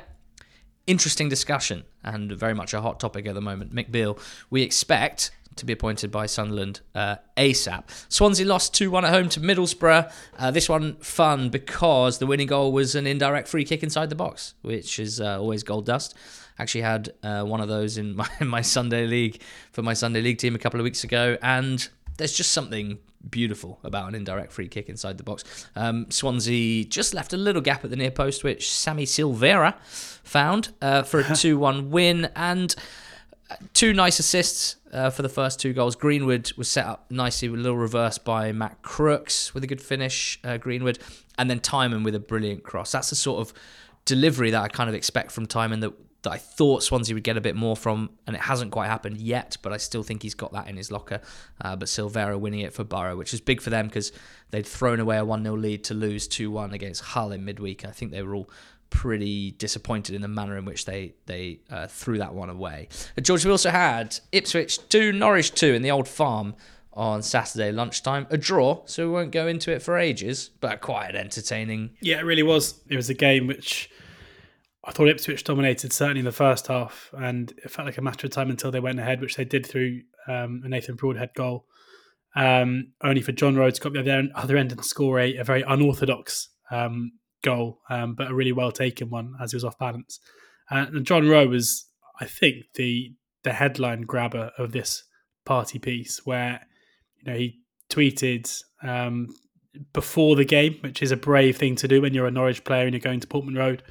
interesting discussion and very much a hot topic at the moment. Mick Beale, we expect to be appointed by Sunderland uh, ASAP. Swansea lost 2 1 at home to Middlesbrough. Uh, this one fun because the winning goal was an indirect free kick inside the box, which is uh, always gold dust. Actually, had uh, one of those in my, in my Sunday league for my Sunday league team a couple of weeks ago, and there's just something beautiful about an indirect free kick inside the box. Um, Swansea just left a little gap at the near post, which Sammy Silvera found uh, for a 2 1 win. And two nice assists uh, for the first two goals. Greenwood was set up nicely with a little reverse by Matt Crooks with a good finish, uh, Greenwood. And then Tymon with a brilliant cross. That's the sort of delivery that I kind of expect from Tymon that that I thought Swansea would get a bit more from, and it hasn't quite happened yet, but I still think he's got that in his locker. Uh, but Silvera winning it for Borough, which is big for them because they'd thrown away a 1 0 lead to lose 2 1 against Hull in midweek. I think they were all pretty disappointed in the manner in which they they uh, threw that one away. Uh, George, we also had Ipswich 2, Norwich 2 in the old farm on Saturday lunchtime. A draw, so we won't go into it for ages, but quite entertaining. Yeah, it really was. It was a game which I thought Ipswich dominated certainly in the first half, and it felt like a matter of time until they went ahead, which they did through um, a Nathan Broadhead goal. Um, only for John Rhodes up the other, other end and score a, a very unorthodox um, goal, um, but a really well taken one as he was off balance. Uh, and John Rowe was, I think, the the headline grabber of this party piece, where you know he tweeted um, before the game, which is a brave thing to do when you're a Norwich player and you're going to Portman Road.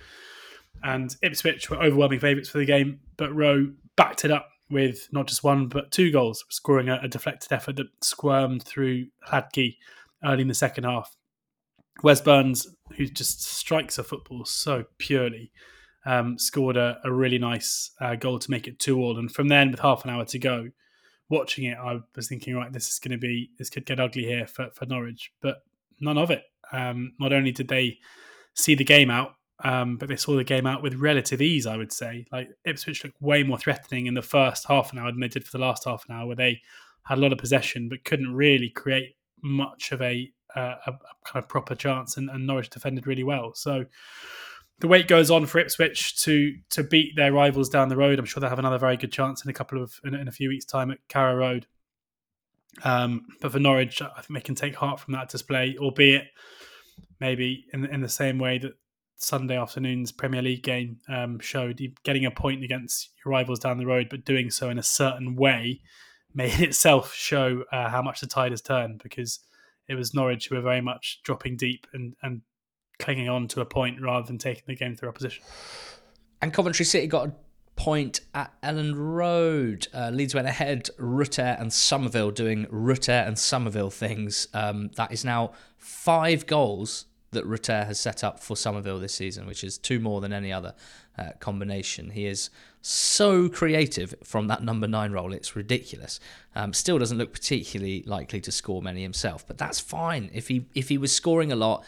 And Ipswich were overwhelming favourites for the game, but Rowe backed it up with not just one but two goals, scoring a, a deflected effort that squirmed through Hladky early in the second half. Wes Burns, who just strikes a football so purely, um, scored a, a, really nice uh, goal to make it two all. And from then, with half an hour to go, watching it, I was thinking, right, this is going to be this could get ugly here for, for Norwich, but none of it. Um, not only did they see the game out, um, but they saw the game out with relative ease. I would say, like Ipswich looked way more threatening in the first half an hour than they did for the last half an hour, where they had a lot of possession but couldn't really create much of a, a, a kind of proper chance, and, and Norwich defended really well. So the wait goes on for Ipswich to to beat their rivals down the road. I'm sure they'll have another very good chance in a couple of in, in a few weeks' time at Carrow Road. Um, but for Norwich, I think they can take heart from that display, albeit maybe in in the same way that Sunday afternoon's Premier League game um, showed, getting a point against your rivals down the road, but doing so in a certain way, may itself show uh, how much the tide has turned because it was Norwich who were very much dropping deep and and clinging on to a point rather than taking the game through opposition. And Coventry City got a point at Elland Road. Uh, Leeds went ahead, Rutter and Summerville doing Rutter and Summerville things. Um, that is now five goals that Rutter has set up for Summerville this season, which is two more than any other uh, combination. He is so creative from that number nine role, it's ridiculous. Um, still doesn't look particularly likely to score many himself, but that's fine. If he if he was scoring a lot,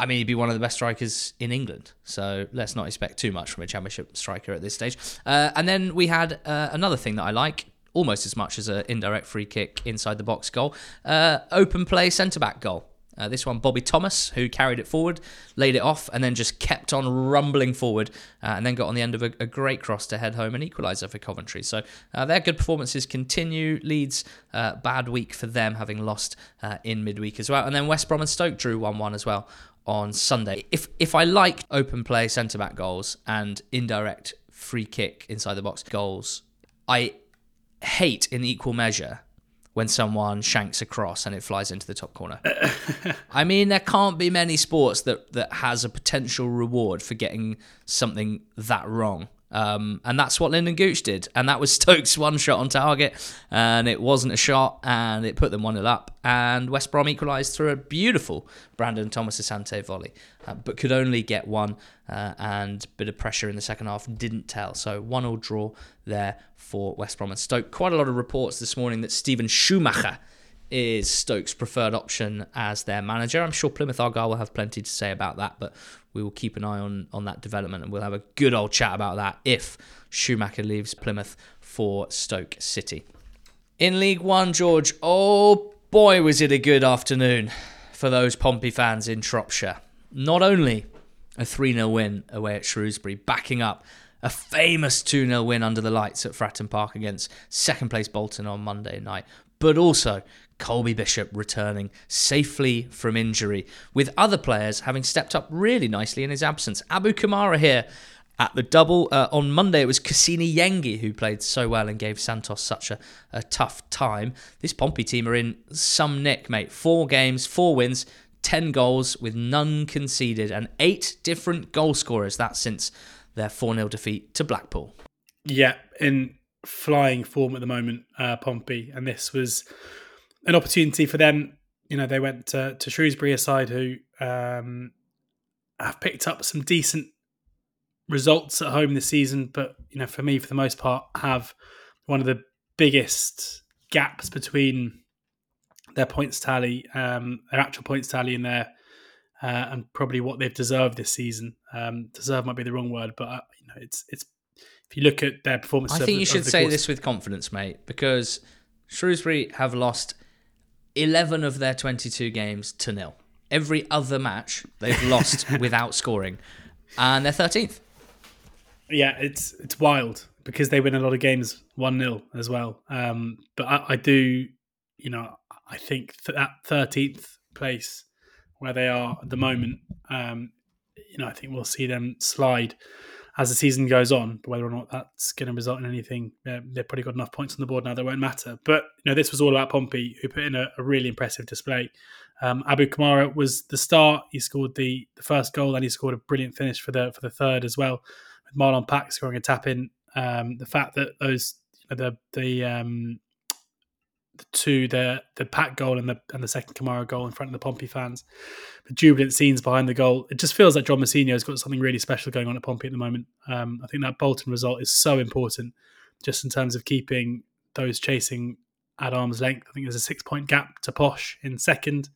I mean, he'd be one of the best strikers in England. So let's not expect too much from a championship striker at this stage. Uh, and then we had uh, another thing that I like almost as much as an indirect free kick inside the box goal uh, open play centre back goal. Uh, this one, Bobby Thomas, who carried it forward, laid it off, and then just kept on rumbling forward, uh, and then got on the end of a, a, great cross to head home and equaliser for Coventry. So uh, their good performances continue. Leeds, uh, bad week for them, having lost uh, in midweek as well. And then West Brom and Stoke drew 1 1 as well on Sunday. If if I like open play centre back goals and indirect free kick inside the box goals, I hate in equal measure when someone shanks a cross and it flies into the top corner. I mean, there can't be many sports that that has a potential reward for getting something that wrong. Um, and that's what Lynden Gooch did. And that was Stokes' one shot on target. And it wasn't a shot. And it put them 1 0 up. And West Brom equalised through a beautiful Brandon Thomas Asante volley. Uh, but could only get one. Uh, and bit of pressure in the second half didn't tell. So 1 0 draw there for West Brom and Stoke. Quite a lot of reports this morning that Steven Schumacher is Stokes' preferred option as their manager. I'm sure Plymouth Argyle will have plenty to say about that, but we will keep an eye on, on that development and we'll have a good old chat about that if Schumacher leaves Plymouth for Stoke City. In League One, George, oh boy, was it a good afternoon for those Pompey fans in Shropshire. Not only a 3 0 win away at Shrewsbury, backing up a famous 2 0 win under the lights at Fratton Park against second place Bolton on Monday night, but also Colby Bishop returning safely from injury, with other players having stepped up really nicely in his absence. Abu Kamara here at the double. Uh, on Monday, it was Kusini Yengi who played so well and gave Santos such a, a tough time. This Pompey team are in some nick, mate. Four games, four wins, 10 goals with none conceded, and eight different goal scorers. That since their 4 0 defeat to Blackpool. Yeah, in flying form at the moment, uh, Pompey. And this was an opportunity for them. You know, they went to, to Shrewsbury, a side who um, have picked up some decent results at home this season, but you know, for me, for the most part, have one of the biggest gaps between their points tally, um, their actual points tally, and their uh, and probably what they've deserved this season. Um, deserve might be the wrong word, but uh, you know, it's it's if you look at their performance. I think you should say course, this with confidence, mate, because Shrewsbury have lost 11 of their 22 games to nil. Every other match they've lost without scoring, and they're 13th. Yeah, it's it's wild because they win a lot of games 1 0 as well. Um, but I, I, do, you know, I think that 13th place where they are at the moment, um, you know, I think we'll see them slide as the season goes on. But whether or not that's going to result in anything, they've probably got enough points on the board now that won't matter. But you know, this was all about Pompey, who put in a, a really impressive display. Um, Abu Kamara was the start. He scored the, the first goal, and he scored a brilliant finish for the for the third as well. With Marlon Pack scoring a tap in. Um, the fact that those the the um, two the the Pack goal and the and the second Kamara goal in front of the Pompey fans, the jubilant scenes behind the goal. It just feels like John Mousinho has got something really special going on at Pompey at the moment. Um, I think that Bolton result is so important, just in terms of keeping those chasing at arm's length. I think there's a six point gap to Posh in second,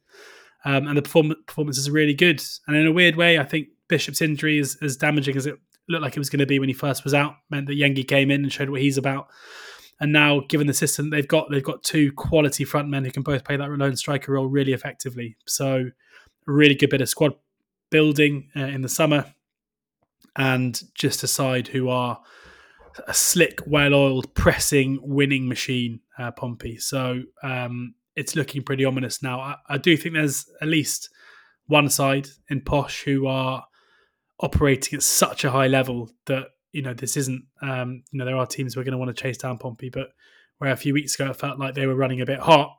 um, and the perform- performance is really good. And in a weird way, I think Bishop's injury is as damaging as it looked like it was going to be when he first was out. Meant that Yengi came in and showed what he's about. And now, given the system they've got, they've got two quality front men who can both play that lone striker role really effectively. So, really good bit of squad building uh, in the summer, and just a side who are a slick, well-oiled, pressing, winning machine. Uh, Pompey. So um, it's looking pretty ominous now. I, I do think there's at least one side in Posh who are operating at such a high level that you know this isn't um, you know there are teams who are going to want to chase down Pompey, but where a few weeks ago it felt like they were running a bit hot,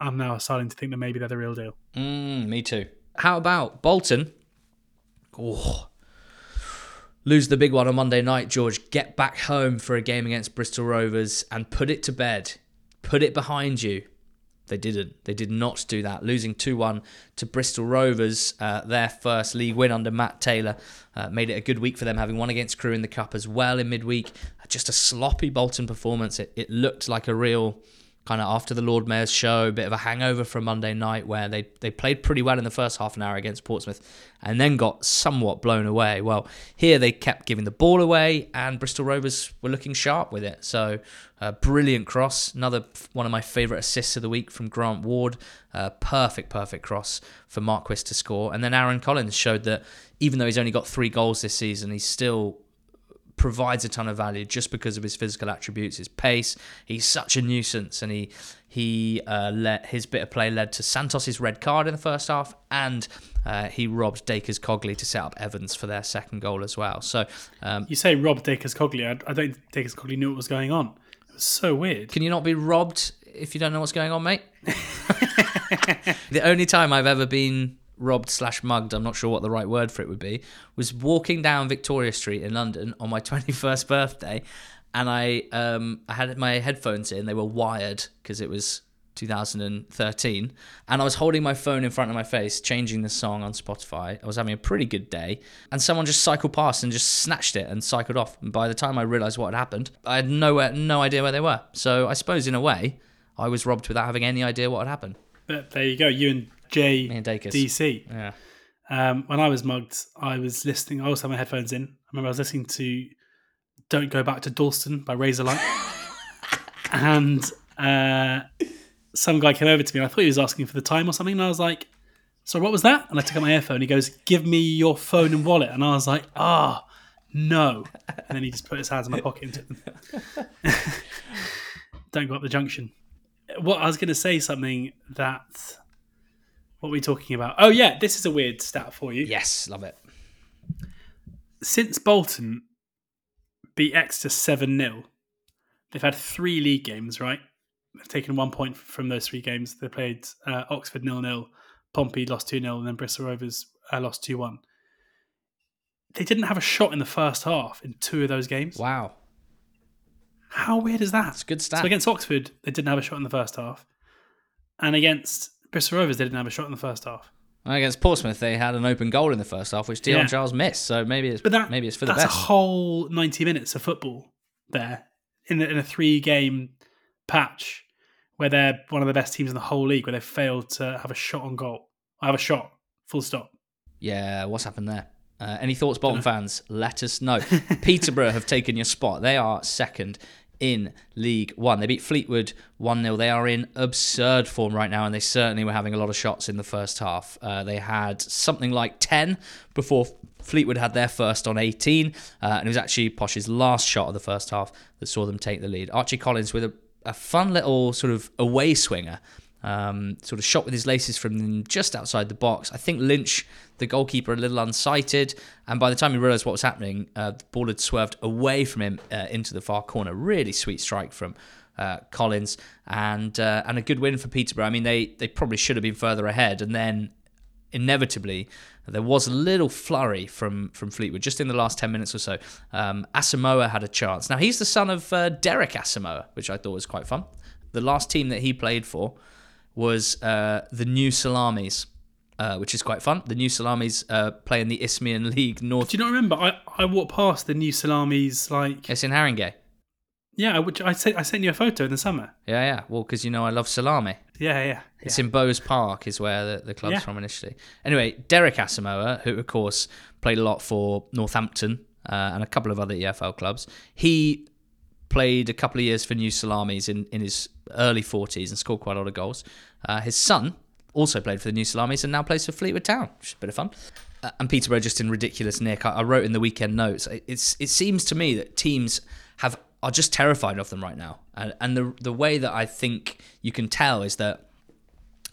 I'm now starting to think that maybe they're the real deal. Mm, me too. How about Bolton? Oh, lose the big one on Monday night, George. Get back home for a game against Bristol Rovers and put it to bed. Put it behind you. They didn't. They did not do that. Losing 2 1 to Bristol Rovers, uh, their first league win under Matt Taylor, uh, made it a good week for them, having won against Crewe in the Cup as well in midweek. Just a sloppy Bolton performance. It, it looked like a real kind of after the Lord Mayor's show, a bit of a hangover from Monday night where they, they played pretty well in the first half an hour against Portsmouth and then got somewhat blown away. Well, here they kept giving the ball away and Bristol Rovers were looking sharp with it. So, uh, brilliant cross. Another one of my favourite assists of the week from Grant Ward. Perfect, perfect cross for Marquis to score. And then Aaron Collins showed that even though he's only got three goals this season, he's still provides a ton of value just because of his physical attributes, his pace. He's such a nuisance, and he he uh, let his bit of play led to Santos's red card in the first half, and uh, he robbed Dacres Cogley to set up Evans for their second goal as well. So um, you say robbed Dacres Cogley. I, I don't think Dacres Cogley knew what was going on. It was so weird. Can you not be robbed if you don't know what's going on, mate? the only time I've ever been robbed slash mugged, I'm not sure what the right word for it would be, was walking down Victoria Street in London on my 21st birthday. And I um, I had my headphones in, they were wired because it was 2013. And I was holding my phone in front of my face, changing the song on Spotify. I was having a pretty good day. And someone just cycled past and just snatched it and cycled off. And by the time I realised what had happened, I had nowhere, no idea where they were. So I suppose in a way, I was robbed without having any idea what had happened. But there you go. You and J Dacres. DC. Yeah. Um, when I was mugged, I was listening. I also had my headphones in. I remember I was listening to "Don't Go Back to Dalston" by Razorlight, and uh, some guy came over to me. and I thought he was asking for the time or something, and I was like, "So what was that?" And I took out my earphone. He goes, "Give me your phone and wallet," and I was like, "Ah, no!" And then he just put his hands in my pocket and took them. Don't go up the junction. What I was going to say something that. What were we talking about? Oh yeah, this is a weird stat for you. Yes, love it. Since Bolton beat Exeter 7 0, they've had three league games, right? They've taken one point from those three games. They played uh, Oxford 0 0, Pompey lost 2 0, and then Bristol Rovers uh, lost 2 1. They didn't have a shot in the first half in two of those games. Wow. How weird is that? It's a good stat. So against Oxford, they didn't have a shot in the first half. And against Bristol Rovers, they didn't have a shot in the first half. Against Portsmouth, they had an open goal in the first half, which Dion Yeah. Charles missed. So maybe it's But that, maybe it's for the best. that's a whole 90 minutes of football there in, a- in a three game patch where they're one of the best teams in the whole league, where they failed to have a shot on goal. I have a shot, full stop. Yeah, what's happened there? Uh, any thoughts, Bolton fans? Let us know. Peterborough have taken your spot. They are second in League One. They beat Fleetwood 1 0. They are in absurd form right now, and they certainly were having a lot of shots in the first half. Uh, they had something like 10 before Fleetwood had their first on 18, uh, and it was actually Posh's last shot of the first half that saw them take the lead. Archie Collins with a, a fun little sort of away swinger. Um, sort of shot with his laces from just outside the box. I think Lynch, the goalkeeper, a little unsighted, and by the time he realised what was happening, uh, the ball had swerved away from him uh, into the far corner. Really sweet strike from uh, Collins, and uh, and a good win for Peterborough. I mean, they they probably should have been further ahead, and then inevitably there was a little flurry from from Fleetwood just in the last 10 minutes or so. Um, Asamoah had a chance. Now, he's the son of uh, Derek Asamoah, which I thought was quite fun. The last team that he played for was uh, the New Salamis. Uh, which is quite fun. The New Salamis uh, play in the Isthmian League North. Do you not remember? I, I walked past the New Salamis like It's in Haringey. yeah, which I sent I sent you a photo in the summer. Yeah, yeah. Well, because you know I love salami. Yeah, yeah. It's in Bowes Park, is where the, the club's Yeah. from initially. Anyway, Derek Asamoah, who of course played a lot for Northampton uh, and a couple of other EFL clubs, he played a couple of years for New Salamis in, in his early 40s and scored quite a lot of goals. Uh, his son also played for the New Salamis and now plays for Fleetwood Town, which is a bit of fun. Uh, and Peterborough just in ridiculous nick. I, I wrote in the weekend notes. it- It's it seems to me that teams have are just terrified of them right now, and and the the way that I think you can tell is that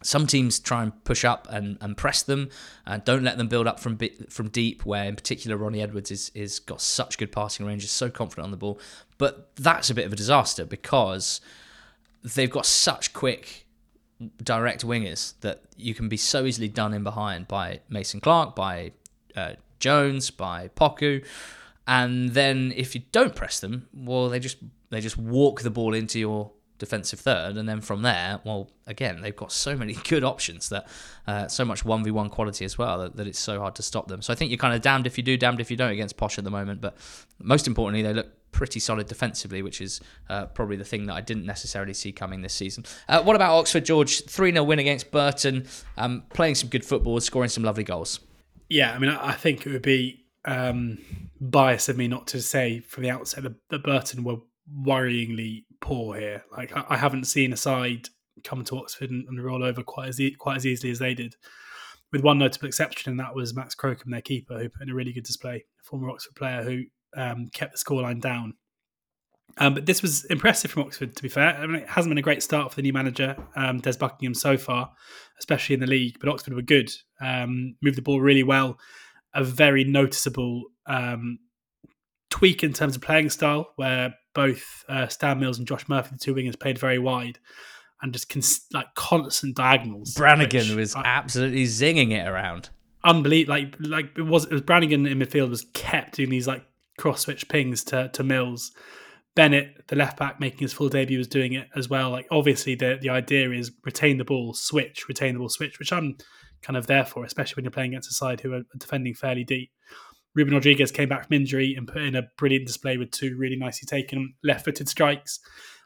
some teams try and push up and, and press them and don't let them build up from from deep where in particular Ronnie Edwards is is got such good passing range is so confident on the ball. But that's a bit of a disaster because they've got such quick direct wingers that you can be so easily done in behind by Mason Clark by uh, Jones by Poku. And then if you don't press them well they just they just walk the ball into your defensive third, and then from there, well, again, they've got so many good options that uh, so much one v one quality as well that, that it's so hard to stop them. So I think you're kind of damned if you do, damned if you don't against Posh at the moment. But most importantly, they look pretty solid defensively, which is uh, probably the thing that I didn't necessarily see coming this season. Uh, what about Oxford, George? 3 0 win against Burton, um, playing some good football, scoring some lovely goals. Yeah, I mean, I think it would be um, bias of me not to say from the outset that Burton were worryingly poor here. Like, I, I haven't seen a side come to Oxford and, and roll over quite as e- quite as easily as they did. With one notable exception, and that was Max Crocombe, their keeper, who put in a really good display. A former Oxford player who um, kept the scoreline down. Um, but this was impressive from Oxford, to be fair. I mean, it hasn't been a great start for the new manager, um, Des Buckingham, so far, especially in the league. But Oxford were good, um, moved the ball really well. A very noticeable um, tweak in terms of playing style, where both uh, Stan Mills and Josh Murphy, the two wingers, played very wide and just cons- like constant diagonals. Brannigan was I- absolutely zinging it around. unbelievable. Like like it was it was Brannigan in midfield was kept doing these like cross switch pings to to Mills. Bennett, the left back, making his full debut, was doing it as well. Like obviously the the idea is retain the ball, switch, retain the ball, switch, which I'm kind of there for, especially when you're playing against a side who are defending fairly deep. Ruben Rodrigues came back from injury and put in a brilliant display with two really nicely taken left-footed strikes.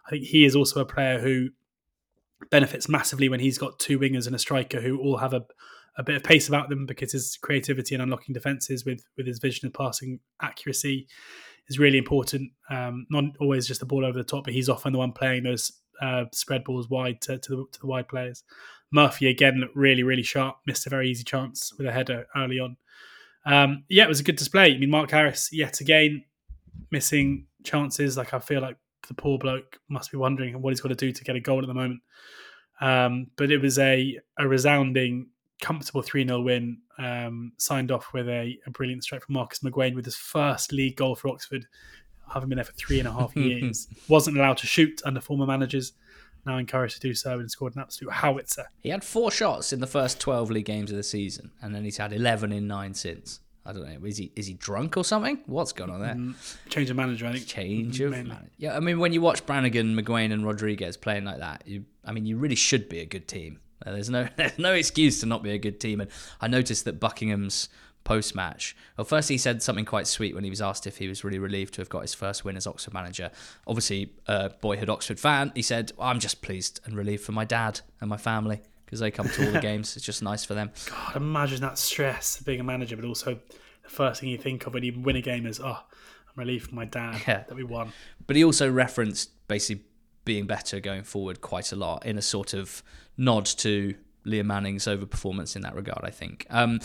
I think he is also a player who benefits massively when he's got two wingers and a striker who all have a, a bit of pace about them because his creativity and unlocking defenses with with his vision and passing accuracy is really important. Um, not always just the ball over the top, but he's often the one playing those uh, spread balls wide to, to, the, to the wide players. Murphy again looked really really sharp. Missed a very easy chance with a header early on. Um, yeah, it was a good display. I mean, Mark Harris yet again missing chances. Like I feel like the poor bloke must be wondering what he's got to do to get a goal at the moment. Um, but it was a, a resounding, comfortable 3 0 win, um, signed off with a, a brilliant strike from Marcus McGuane with his first league goal for Oxford, having been there for three and a half years. Wasn't allowed to shoot under former managers, now encouraged to do so and scored an absolute howitzer. He had four shots in the first 12 league games of the season, and then he's had 11 in nine since. I don't know. Is he is he drunk or something? What's going on there? Mm, change of manager, I think. Change of mainly. man- yeah. I mean, when you watch Brannigan, McGuane, and Rodrigues playing like that, you I mean, you really should be a good team. There's no there's no excuse to not be a good team. And I noticed that Buckingham's post match. Well, first he said something quite sweet when he was asked if he was really relieved to have got his first win as Oxford manager. Obviously, a boyhood Oxford fan. He said, "I'm just pleased and relieved for my dad and my family." Because they come to all the games, it's just nice for them. God, imagine that stress of being a manager, but also the first thing you think of when you win a game is, oh, I'm relieved for my dad Yeah. that we won. But he also referenced basically being better going forward quite a lot in a sort of nod to Liam Manning's overperformance in that regard, I think. Um,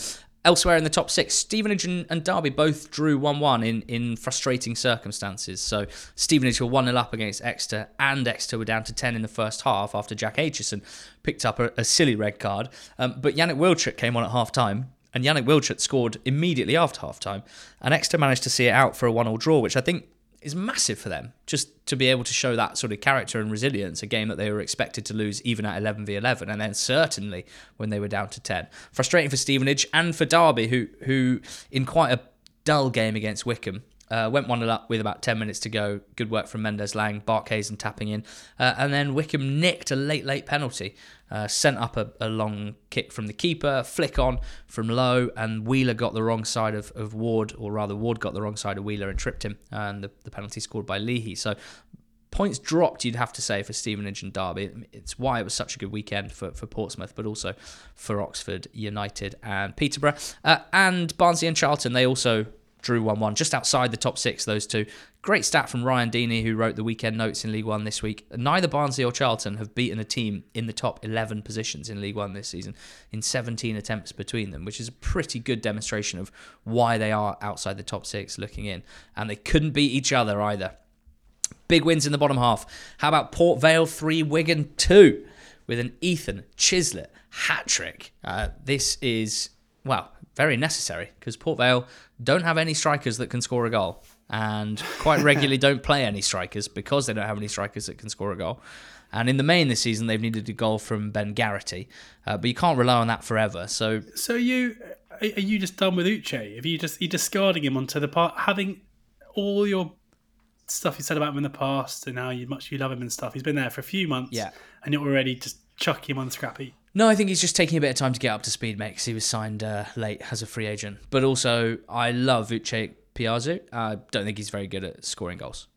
elsewhere in the top six, Stevenage and, Derby both drew 1 1 in, in frustrating circumstances. So Stevenage were 1 0 up against Exeter, and Exeter were down to 10 in the first half after Jack Aitchison picked up a, a silly red card. Um, but Yanic Wildschut came on at half time. And Yanic Wildschut scored immediately after half time, and Exeter managed to see it out for a one-all draw, which I think is massive for them just to be able to show that sort of character and resilience a game that they were expected to lose even at 11 v 11 and then certainly when they were down to 10 frustrating for Stevenage and for Derby who who in quite a dull game against Wycombe uh, went 1 0 up with about 10 minutes to go. Good work from Mendez-Laing, Barkhuizen tapping in. Uh, and then Wycombe nicked a late, late penalty. Uh, sent up a, a, long kick from the keeper, flick on from low, and Wheeler got the wrong side of, of Ward, or rather, Ward got the wrong side of Wheeler and tripped him. And the, the penalty scored by Leahy. So points dropped, you'd have to say, for Stevenage and Derby. It's why it was such a good weekend for, for Portsmouth, but also for Oxford United and Peterborough. Uh, and Barnsley and Charlton, they also drew 1 1, just outside the top six, those two. Great stat from Ryan Deeney, who wrote the weekend notes in League One this week. Neither Barnsley or Charlton have beaten a team in the top 11 positions in League One this season in 17 attempts between them, which is a pretty good demonstration of why they are outside the top six looking in. And they couldn't beat each other either. Big wins in the bottom half. How about Port Vale 3, Wigan 2, with an Ethan Chislett hat trick? Uh, this is, well, very necessary because Port Vale don't have any strikers that can score a goal and quite regularly don't play any strikers because they don't have any strikers that can score a goal. And in the main this season, they've needed a goal from Ben Garrity, uh, but you can't rely on that forever. So, so you are you just done with Uche? Have you just you discarding him onto the part, having all your stuff you said about him in the past and how you much you love him and stuff? He's been there for a few months, yeah, and you're already just chucking him on the scrappy. No, I think he's just taking a bit of time to get up to speed, mate, because he was signed uh, late as a free agent. But also, I love Uche Ikpeazu. I don't think he's very good at scoring goals.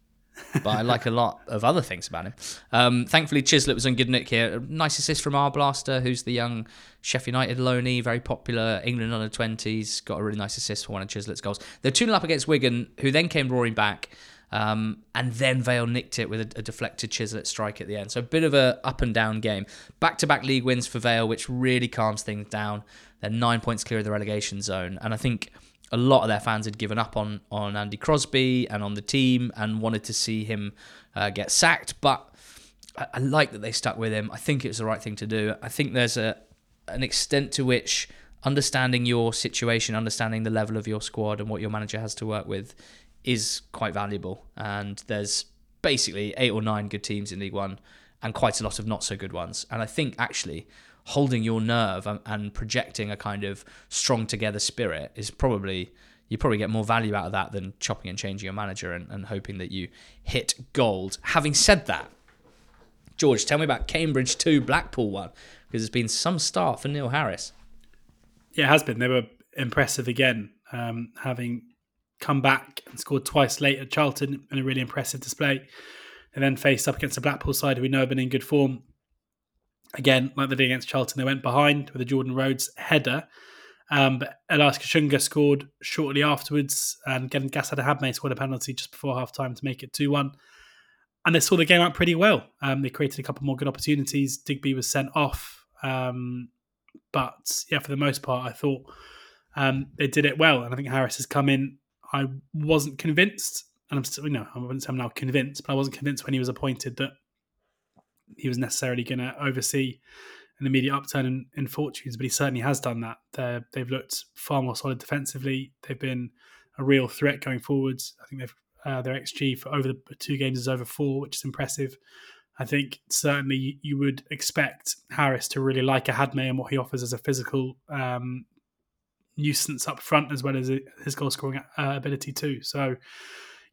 but I like a lot of other things about him. Um, thankfully, Chislett was on good nick here. A nice assist from Arblaster, who's the young Sheffield United loanee, very popular, England under 20s. Got a really nice assist for one of Chislett's goals. They're 2 up against Wigan, who then came roaring back. Um, and then Vale nicked it with a, a, deflected Chislett strike at the end. So a bit of a up and down game. Back to back league wins for Vale, which really calms things down. They're nine points clear of the relegation zone, and I think a lot of their fans had given up on on Andy Crosby and on the team and wanted to see him uh, get sacked. But I, I like that they stuck with him. I think it was the right thing to do. I think there's a an extent to which understanding your situation, understanding the level of your squad and what your manager has to work with is quite valuable. And there's basically eight or nine good teams in League One and quite a lot of not so good ones. And I think actually holding your nerve and, projecting a kind of strong together spirit is probably you probably get more value out of that than chopping and changing your manager and, and hoping that you hit gold. Having said that, George, tell me about Cambridge 2, Blackpool 1, because there's been some start for Neil Harris. Yeah, it has been. They were impressive again, um, having come back and scored twice late at Charlton in a really impressive display. And then faced up against the Blackpool side, who we know have been in good form. Again, like they did against Charlton, they went behind with a Jordan Rhodes header. Um, but Elias Kachunga scored shortly afterwards, and again, Gassan Ahadme scored a penalty just before half time to make it 2 1. And they saw the game out pretty well. Um, they created a couple more good opportunities. Digby was sent off. Um, but yeah, for the most part, I thought um, they did it well. And I think Harris has come in I wasn't convinced, and I'm still, you know, I wouldn't say I'm now convinced, but I wasn't convinced when he was appointed that he was necessarily going to oversee an immediate upturn in, in, fortunes, but he certainly has done that. They're, they've looked far more solid defensively. They've been a real threat going forwards. I think they've uh, their xG for over the two games is over four, which is impressive. I think certainly you would expect Harris to really like a and what he offers as a physical um, nuisance up front as well as his goal scoring uh, ability too. So,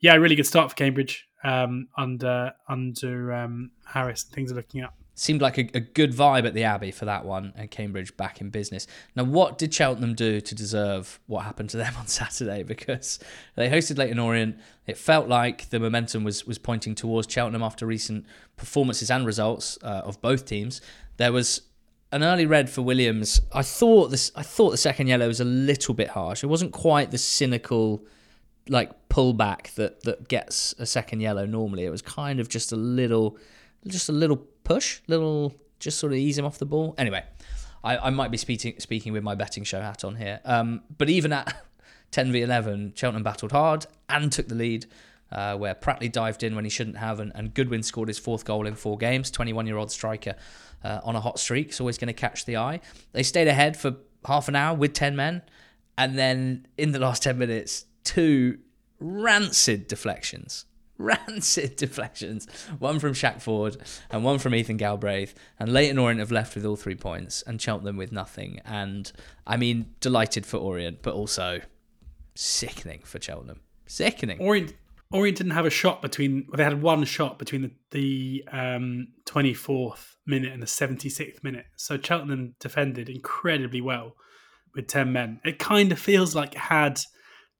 yeah, really good start for Cambridge um, under under um, Harris. Things are looking up. Seemed like a, a, good vibe at the Abbey for that one, and Cambridge back in business. Now, what did Cheltenham do to deserve what happened to them on Saturday? Because they hosted Leyton Orient. It felt like the momentum was was pointing towards Cheltenham after recent performances and results uh, of both teams. There was an early red for Williams. I thought this. I thought the second yellow was a little bit harsh. It wasn't quite the cynical, like pullback that that gets a second yellow normally. It was kind of just a little, just a little push, little just sort of ease him off the ball. Anyway, I, I might be speaking speaking with my betting show hat on here. Um, but even at 10 v 11, Cheltenham battled hard and took the lead. Uh, where Pratley dived in when he shouldn't have, and, and Goodwin scored his fourth goal in four games. 21 year old striker uh, on a hot streak. It's always going to catch the eye. They stayed ahead for half an hour with 10 men. And then in the last 10 minutes, two rancid deflections. rancid deflections. One from Shaq Forde and one from Ethan Galbraith. And Leyton Orient have left with all three points and Cheltenham with nothing. And I mean, delighted for Orient, but also sickening for Cheltenham. Sickening. Orient Orient didn't have a shot between. They had one shot between the the um, 24th minute and the 76th minute. So Cheltenham defended incredibly well with 10 men. It kind of feels like had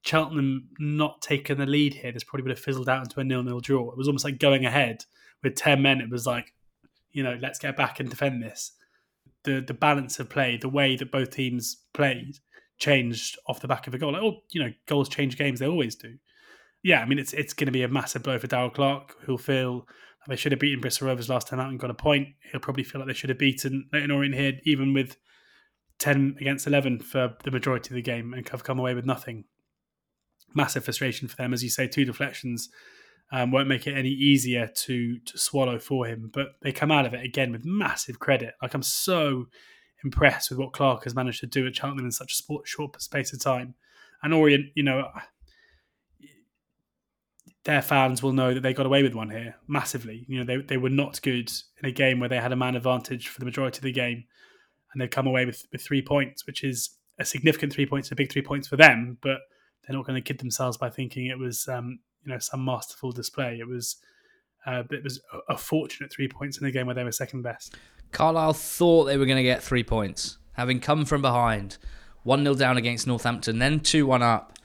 Cheltenham not taken the lead here, this probably would have fizzled out into a nil-nil draw. It was almost like going ahead with 10 men. It was like, you know, let's get back and defend this. The the balance of play, the way that both teams played, changed off the back of a goal. Like, oh, you know, goals change games; they always do yeah, I mean, it's it's going to be a massive blow for Darrell Clarke, who'll feel they should have beaten Bristol Rovers last time out and got a point. He'll probably feel like they should have beaten Leyton Orient here, even with 10 against 11 for the majority of the game and have come away with nothing. Massive frustration for them. As you say, two deflections um, won't make it any easier to, to swallow for him, but they come out of it again with massive credit. Like, I'm so impressed with what Clarke has managed to do at Cheltenham in such a short space of time. And Orient, you know, their fans will know that they got away with one here massively. You know, they, they were not good in a game where they had a man advantage for the majority of the game, and they've come away with, with three points, which is a significant three points, a big three points for them. But they're not going to kid themselves by thinking it was um, you know some masterful display. It was uh, it was a fortunate three points in a game where they were second best. Carlisle thought they were going to get three points, having come from behind, one 0 down against Northampton, then two one up.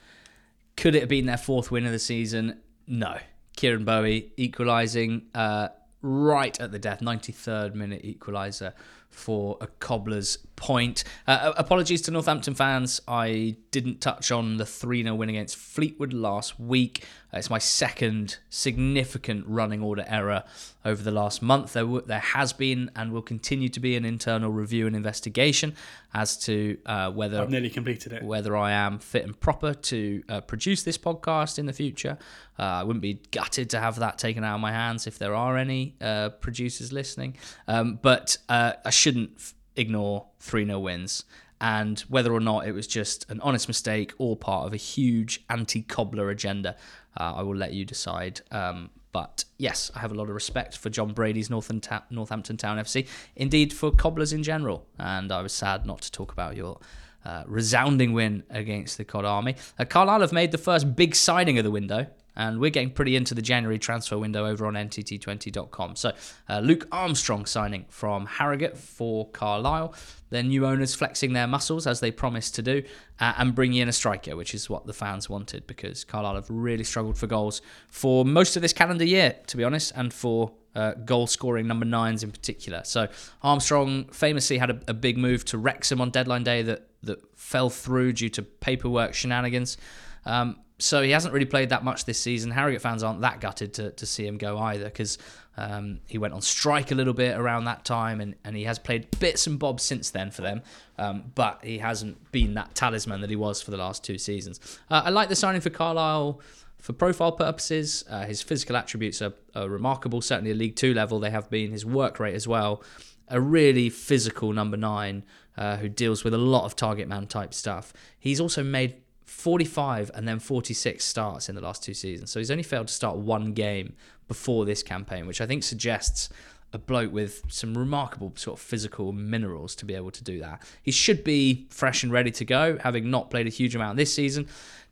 Could it have been their fourth win of the season? No. Kieran Bowie equalising uh, right at the death, 93rd minute equaliser for a cobbler's point. Uh, apologies to Northampton fans. I didn't touch on the 3 0 win against Fleetwood last week. Uh, it's my second significant running order error over the last month. There, w- there has been and will continue to be an internal review and investigation as to uh, whether I've nearly completed it. Whether I am fit and proper to uh, produce this podcast in the future. Uh, I wouldn't be gutted to have that taken out of my hands if there are any uh, producers listening. Um, but uh, I shouldn't f- ignore 3 0 wins and whether or not it was just an honest mistake or part of a huge anti cobbler agenda, uh, I will let you decide. Um, but yes, I have a lot of respect for Jon Brady's Northampton Town FC, indeed for cobblers in general. And I was sad not to talk about your uh, resounding win against the Cod Army. Uh, Carlisle have made the first big signing of the window and we're getting pretty into the January transfer window over on NTT20.com. So, uh, Luke Armstrong signing from Harrogate for Carlisle. Their new owners flexing their muscles as they promised to do, uh, and bringing in a striker, which is what the fans wanted because Carlisle have really struggled for goals for most of this calendar year, to be honest, and for uh, goal scoring number nines in particular. So Armstrong famously had a, a, big move to Wrexham on deadline day that that fell through due to paperwork shenanigans. Um, so he hasn't really played that much this season. Harrogate fans aren't that gutted to, to see him go either because um, he went on strike a little bit around that time and, and he has played bits and bobs since then for them. Um, but he hasn't been that talisman that he was for the last two seasons. Uh, I like the signing for Carlisle for profile purposes. Uh, his physical attributes are, are remarkable, certainly at League Two level, they have been. His work rate as well. A really physical number nine uh, who deals with a lot of target man type stuff. He's also made 45 and then 46 starts in the last two seasons. So he's only failed to start one game before this campaign, which I think suggests a bloke with some remarkable sort of physical minerals to be able to do that. He should be fresh and ready to go, having not played a huge amount this season.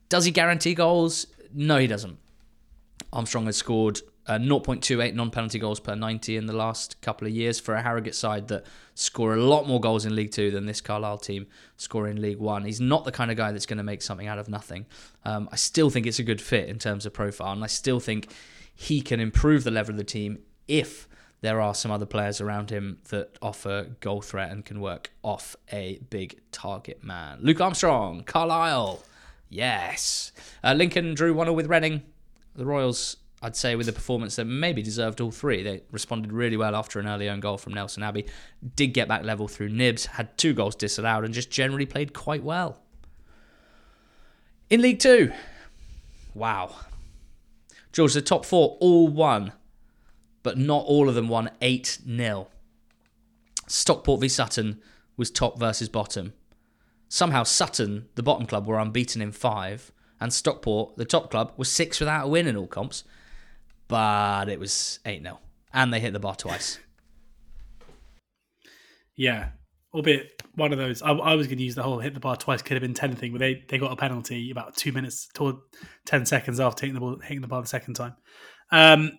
Does he guarantee goals? No, he doesn't. Armstrong has scored uh, 0.28 non-penalty goals per 90 in the last couple of years for a Harrogate side that score a lot more goals in League Two than this Carlisle team score in League One. He's not the kind of guy that's going to make something out of nothing. Um, I still think it's a good fit in terms of profile, and I still think he can improve the level of the team if there are some other players around him that offer goal threat and can work off a big target man. Luke Armstrong, Carlisle, yes. Uh, Lincoln drew 1 0 with Reading. The Royals I'd say with a performance that maybe deserved all three. They responded really well after an early own goal from Nelson Abbey, did get back level through Knibbs, had two goals disallowed, and just generally played quite well. In League Two, wow. George, the top four all won, but not all of them won 8 0. Stockport v Sutton was top versus bottom. Somehow, Sutton, the bottom club, were unbeaten in five, and Stockport, the top club, was six without a win in all comps but it was 8 0. And they hit the bar twice. Yeah, albeit one of those. I, I was going to use the whole hit the bar twice could have been ten thing, but they they got a penalty about two minutes toward ten seconds after hitting the ball, hitting the bar the second time. Um,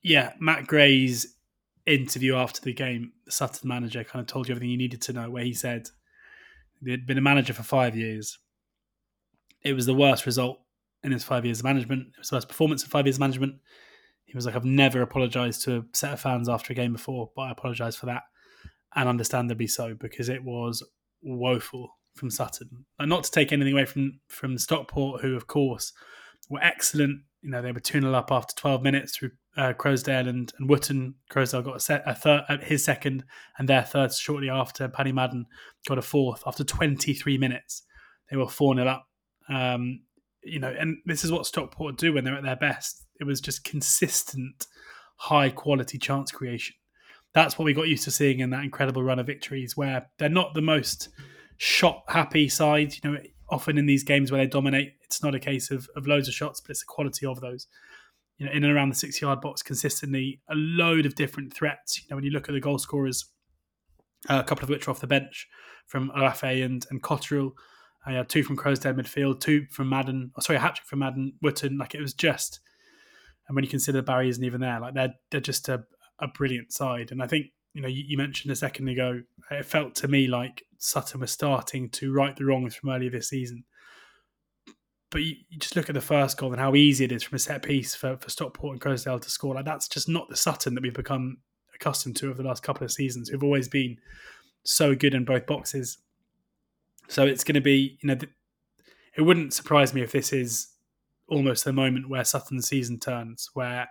yeah, Matt Gray's interview after the game, the Sutton manager kind of told you everything you needed to know. Where he said he'd been a manager for five years. It was the worst result in his five years of management. It was the worst performance in five years of management. He was like, I've never apologised to a set of fans after a game before, but I apologise for that and understandably so because it was woeful from Sutton. And not to take anything away from from Stockport, who of course were excellent. You know, they were 2 0 up after 12 minutes through uh, Croasdale and, and Wootton. Croasdale got a, set, a third, uh, his second and their third shortly after. Paddy Madden got a fourth after 23 minutes. They were 4 0 up. Um, you know, and this is what Stockport do when they're at their best. It was just consistent, high quality chance creation that's what we got used to seeing in that incredible run of victories, where they're not the most shot happy side. You know, often in these games where they dominate, it's not a case of, of loads of shots, but it's the quality of those. You know, in and around the six yard box consistently, a load of different threats. You know, when you look at the goal scorers, uh, a couple of which are off the bench from Olaofe and and Cotterill. I uh, had two from Croasdale midfield, two from Madden. Oh, sorry, a hat trick from Madden Wootton. Like it was just, and when you consider Barry isn't even there, like they're they're just a, a brilliant side. And I think you know you, you, mentioned a second ago, it felt to me like Sutton was starting to right the wrongs from earlier this season. But you, you, just look at the first goal and how easy it is from a set piece for, for Stockport and Croasdale to score. Like that's just not the Sutton that we've become accustomed to over the last couple of seasons. We've always been so good in both boxes. So it's going to be, you know, it wouldn't surprise me if this is almost the moment where Sutton's season turns, where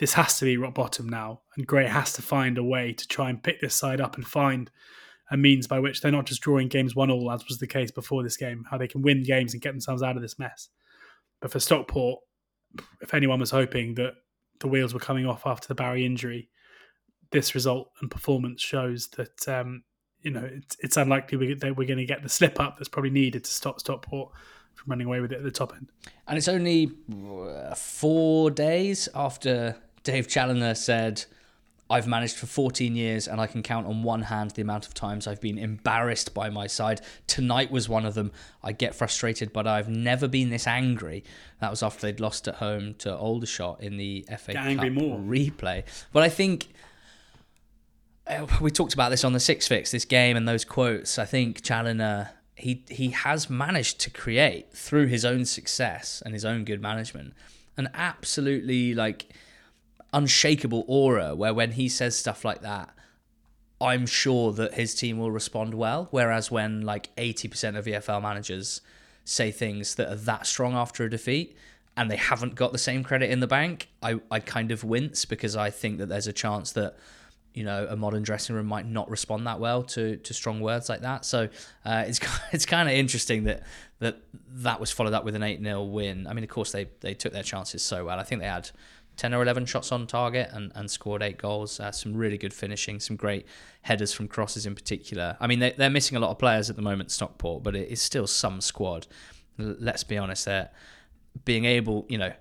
this has to be rock bottom now, and Gray has to find a way to try and pick this side up and find a means by which they're not just drawing games one all, as was the case before this game, how they can win games and get themselves out of this mess. But for Stockport, if anyone was hoping that the wheels were coming off after the Barry injury, this result and performance shows that um, you know it's, it's unlikely we, that we're going to get the slip up that's probably needed to stop Stockport from running away with it at the top end. And it's only uh, four days after Dave Challinor said, I've managed for 14 years and I can count on one hand the amount of times I've been embarrassed by my side. Tonight was one of them. I get frustrated, but I've never been this angry. That was after they'd lost at home to Aldershot in the FA get Cup replay. But I think we talked about this on the Six Fix, this game and those quotes. I think Challinor he he has managed to create through his own success and his own good management an absolutely like unshakable aura where when he says stuff like that, I'm sure that his team will respond well. Whereas when like 80% of EFL managers say things that are that strong after a defeat and they haven't got the same credit in the bank, I, I kind of wince because I think that there's a chance that you know a modern dressing room might not respond that well to to strong words like that. So uh, it's it's kind of interesting that that that was followed up with an eight 0 win. I mean, of course they they took their chances so well. I think they had 10 or 11 shots on target and, and scored eight goals. Uh, some really good finishing, some great headers from crosses in particular. I mean, they, they're missing a lot of players at the moment, Stockport, but it is still some squad. Let's be honest, they're being able, you know,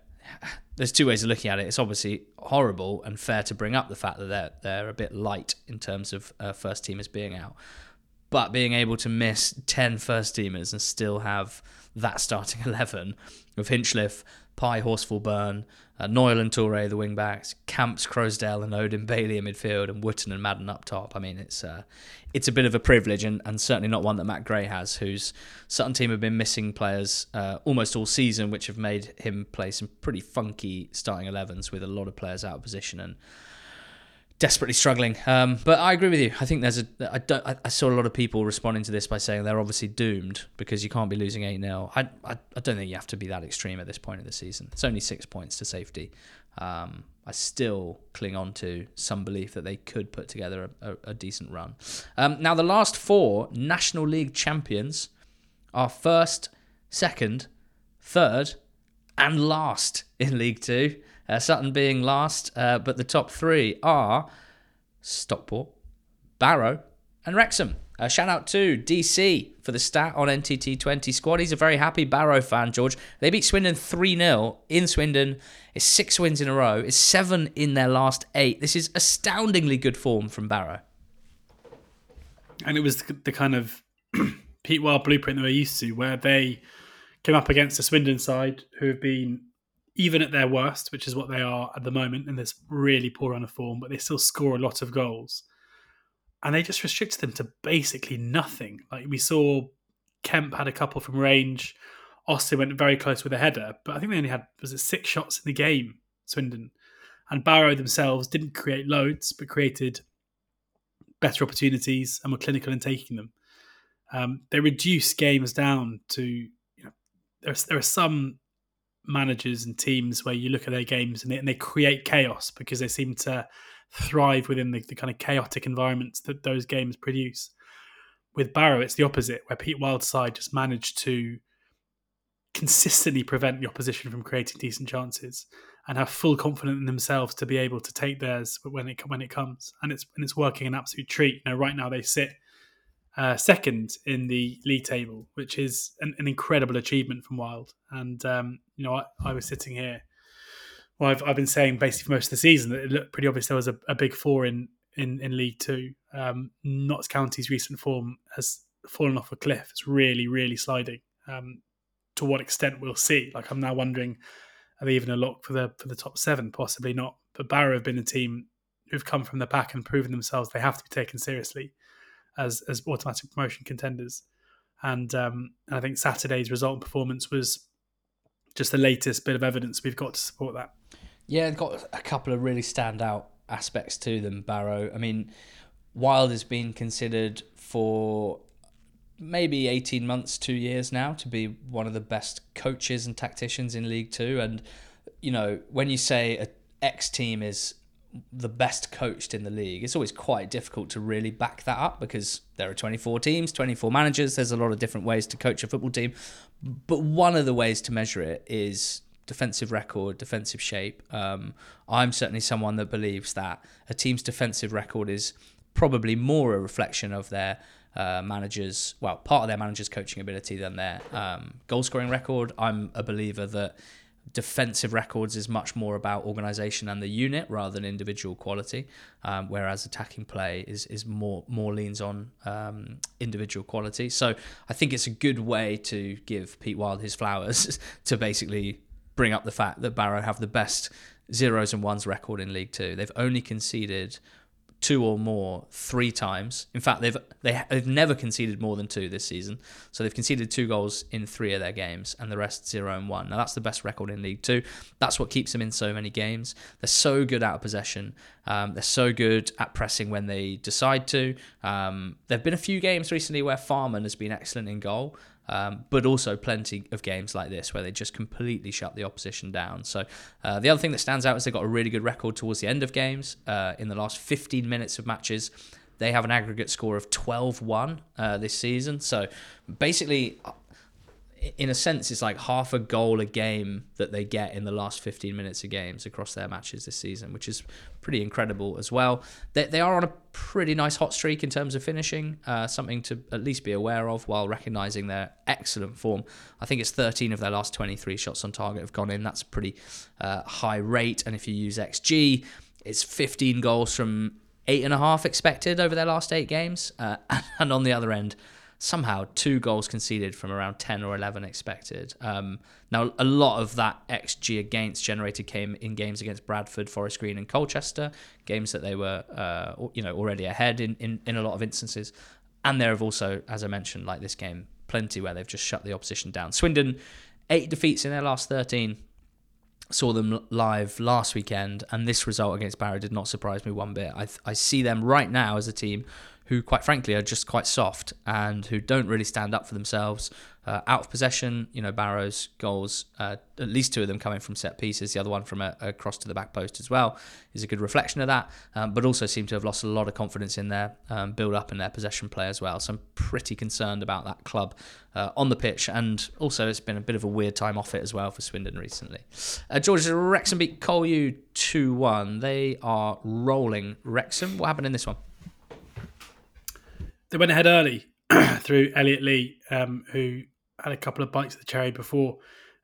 there's two ways of looking at it. It's obviously horrible and fair to bring up the fact that they're they're a bit light in terms of uh, first teamers being out, but being able to miss 10 first teamers and still have that starting eleven of Hinchliffe, Pye, Horsfall, Byrne, uh, Knoyle and Touray, the wing backs, Camps, Croasdale, and Odin Bailey in midfield, and Wootton and Madden up top. I mean, it's uh, it's a bit of a privilege, and, and certainly not one that Matt Gray has, whose Sutton team have been missing players uh, almost all season, which have made him play some pretty funky starting 11s with a lot of players out of position and desperately struggling. Um, but I agree with you. I think there's a. I, don't, I, saw a lot of people responding to this by saying they're obviously doomed because you can't be losing 8 0. I, I, I don't think you have to be that extreme at this point of the season. It's only six points to safety. Um, I still cling on to some belief that they could put together a, a, a decent run. Um, now, the last four National League champions are first, second, third, and last in League Two. Uh, Sutton being last, uh, but the top three are Stockport, Barrow, and Wrexham. Shout out to DC for the stat on NTT20 squad. He's a very happy Barrow fan, George. They beat Swindon 3 0 in Swindon. It's six wins in a row, it's seven in their last eight. This is astoundingly good form from Barrow. And it was the kind of Pete Wild blueprint that we're used to, where they came up against the Swindon side, who have been even at their worst, which is what they are at the moment in this really poor run of form, but they still score a lot of goals. And they just restricted them to basically nothing. Like we saw Kemp had a couple from range. Austin went very close with a header, but I think they only had was it six shots in the game, Swindon. And Barrow themselves didn't create loads, but created better opportunities and were clinical in taking them. Um, they reduce games down to you know there there are some managers and teams where you look at their games and they, and they create chaos because they seem to thrive within the, the, kind of chaotic environments that those games produce. With Barrow, it's the opposite, where Pete Wildside just managed to consistently prevent the opposition from creating decent chances and have full confidence in themselves to be able to take theirs when it when it comes, and it's and it's working an absolute treat. Now, right now they sit uh, second in the league table, which is an, an incredible achievement from Wild. And um, you know, I, I, was sitting here. Well, I've, I've been saying basically for most of the season that it looked pretty obvious there was a, a big four in in, in League Two. Um, Notts County's recent form has fallen off a cliff. It's really, really sliding. Um, to what extent we'll see. Like I'm now wondering, are they even a lock for the for the top seven? Possibly not. But Barrow have been a team who've come from the back and proven themselves they have to be taken seriously as as automatic promotion contenders. And um, I think Saturday's result and performance was just the latest bit of evidence we've got to support that. Yeah, got a couple of really standout aspects to them, Barrow. I mean, Wild has been considered for maybe 18 months, two years now to be one of the best coaches and tacticians in League Two. And, you know, when you say a X team is the best coached in the league. It's always quite difficult to really back that up because there are 24 teams, 24 managers. There's a lot of different ways to coach a football team. But one of the ways to measure it is defensive record, defensive shape. Um, I'm certainly someone that believes that a team's defensive record is probably more a reflection of their uh, managers, well, part of their managers' coaching ability than their um, goal scoring record. I'm a believer that defensive records is much more about organisation and the unit rather than individual quality, um, whereas attacking play is is more more leans on um, individual quality. So I think it's a good way to give Pete Wild his flowers to basically bring up the fact that Barrow have the best zeros and ones record in League Two. They've only conceded two or more three times. In fact, they've they, they've never conceded more than two this season. So they've conceded two goals in three of their games, and the rest zero and one. Now that's the best record in League Two. That's what keeps them in so many games. They're so good out of possession. Um, they're so good at pressing when they decide to. Um, there've been a few games recently where Farman has been excellent in goal. Um, but also plenty of games like this where they just completely shut the opposition down. So uh, the other thing that stands out is they've got a really good record towards the end of games. Uh, in the last 15 minutes of matches, they have an aggregate score of 12-1 uh, this season. So basically, in a sense, it's like half a goal a game that they get in the last 15 minutes of games across their matches this season, which is pretty incredible as well. They, they are on a pretty nice hot streak in terms of finishing, uh, something to at least be aware of while recognising their excellent form. I think it's 13 of their last 23 shots on target have gone in. That's a pretty uh, high rate. And if you use XG, it's 15 goals from eight and a half expected over their last eight games. Uh, and on the other end, somehow two goals conceded from around 10 or 11 expected. Um, now, a lot of that XG against generated came in games against Bradford, Forest Green, and Colchester, games that they were, uh, you know, already ahead in, in, in a lot of instances. And there have also, as I mentioned, like this game, plenty where they've just shut the opposition down. Swindon, eight defeats in their last 13. Saw them live last weekend, and this result against Barrow did not surprise me one bit. I, I see them right now as a team who, quite frankly, are just quite soft and who don't really stand up for themselves. Uh, out of possession, you know, Barrow's goals, uh, at least two of them coming from set pieces, the other one from a, a cross to the back post as well, is a good reflection of that, um, but also seem to have lost a lot of confidence in their um, build up and their possession play as well. So I'm pretty concerned about that club uh, on the pitch, and also it's been a bit of a weird time off it as well for Swindon recently. Uh, George, Wrexham beat Col U 2 1. They are rolling Wrexham. What happened in this one? They went ahead early through Elliot Lee, um, who had a couple of bites of the cherry before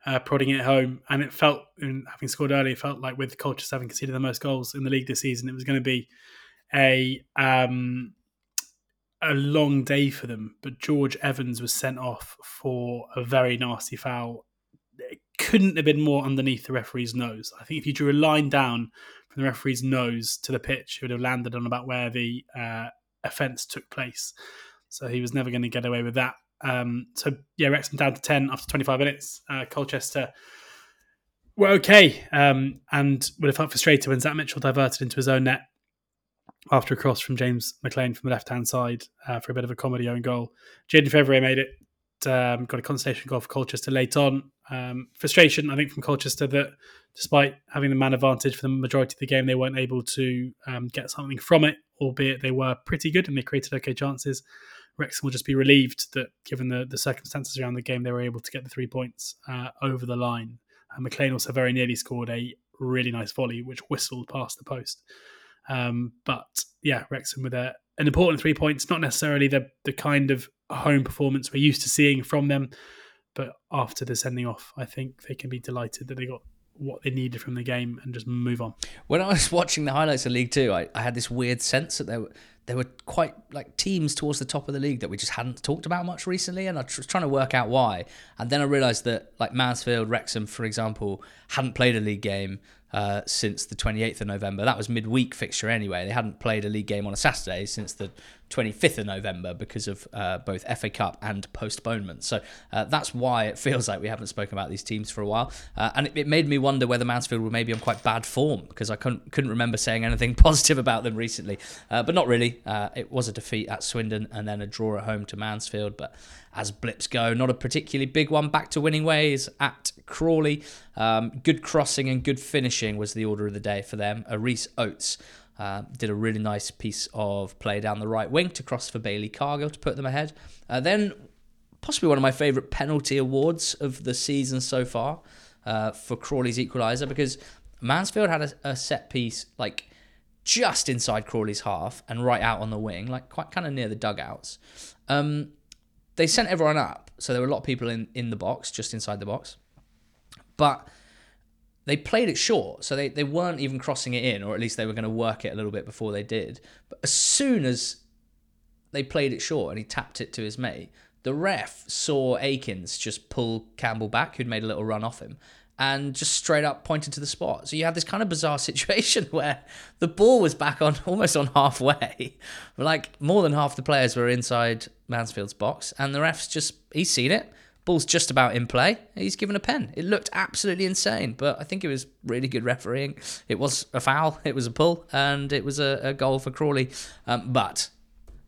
uh, prodding it home. And it felt, having scored early, it felt like with Colchester having conceded the most goals in the league this season, it was going to be a um, a long day for them. But George Evans was sent off for a very nasty foul. It couldn't have been more underneath the referee's nose. I think if you drew a line down from the referee's nose to the pitch, it would have landed on about where the uh, offence took place. So he was never going to get away with that. Um, so yeah, Wrexham down to ten after 25 minutes. Uh, Colchester were okay um, and would have felt frustrated when Zach Mitchell diverted into his own net after a cross from James McClean from the left hand side uh, for a bit of a comedy own goal. Jayden Fevrier made it. Um, got a consolation goal for Colchester late on. Um, frustration, I think, from Colchester that despite having the man advantage for the majority of the game, they weren't able to um, get something from it, albeit they were pretty good and they created okay chances. Wrexham will just be relieved that, given the, the circumstances around the game, they were able to get the three points uh, over the line. And McClean also very nearly scored a really nice volley, which whistled past the post. Um, but yeah, Wrexham with a, an important three points, not necessarily the the kind of home performance we're used to seeing from them, but after the sending off, I think they can be delighted that they got what they needed from the game and just move on. When I was watching the highlights of League Two, I, I had this weird sense that there were there were quite like teams towards the top of the league that we just hadn't talked about much recently, and I was trying to work out why. And then I realised that like Mansfield, Wrexham, for example, hadn't played a league game uh, since the 28th of November. That was midweek fixture anyway. They hadn't played a league game on a Saturday since the 25th of November because of uh, both FA Cup and postponement. So uh, that's why it feels like we haven't spoken about these teams for a while. Uh, and it, it, made me wonder whether Mansfield were maybe on quite bad form because I couldn't, couldn't remember saying anything positive about them recently. Uh, but not really. Uh, it was a defeat at Swindon and then a draw at home to Mansfield. But as blips go, not a particularly big one. Back to winning ways at Crawley. Um, good crossing and good finishing was the order of the day for them. Rhys Oates uh, did a really nice piece of play down the right wing to cross for Bailey Cargill to put them ahead. Uh, then, possibly one of my favourite penalty awards of the season so far uh, for Crawley's equaliser because Mansfield had a, a, set piece like just inside Crawley's half and right out on the wing, like quite kind of near the dugouts. Um, they sent everyone up, so there were a lot of people in, in the box, just inside the box. But they played it short, so they, they weren't even crossing it in, or at least they were going to work it a little bit before they did. But as soon as they played it short and he tapped it to his mate, the ref saw Akins just pull Campbell back, who'd made a little run off him, and just straight up pointed to the spot. So you had this kind of bizarre situation where the ball was back on almost on halfway. like more than half the players were inside Mansfield's box, and the ref's just he's seen it Ball's just about in play. He's given a pen. It looked absolutely insane, but I think it was really good refereeing. It was a foul, it was a pull, and it was a, a goal for Crawley. Um, but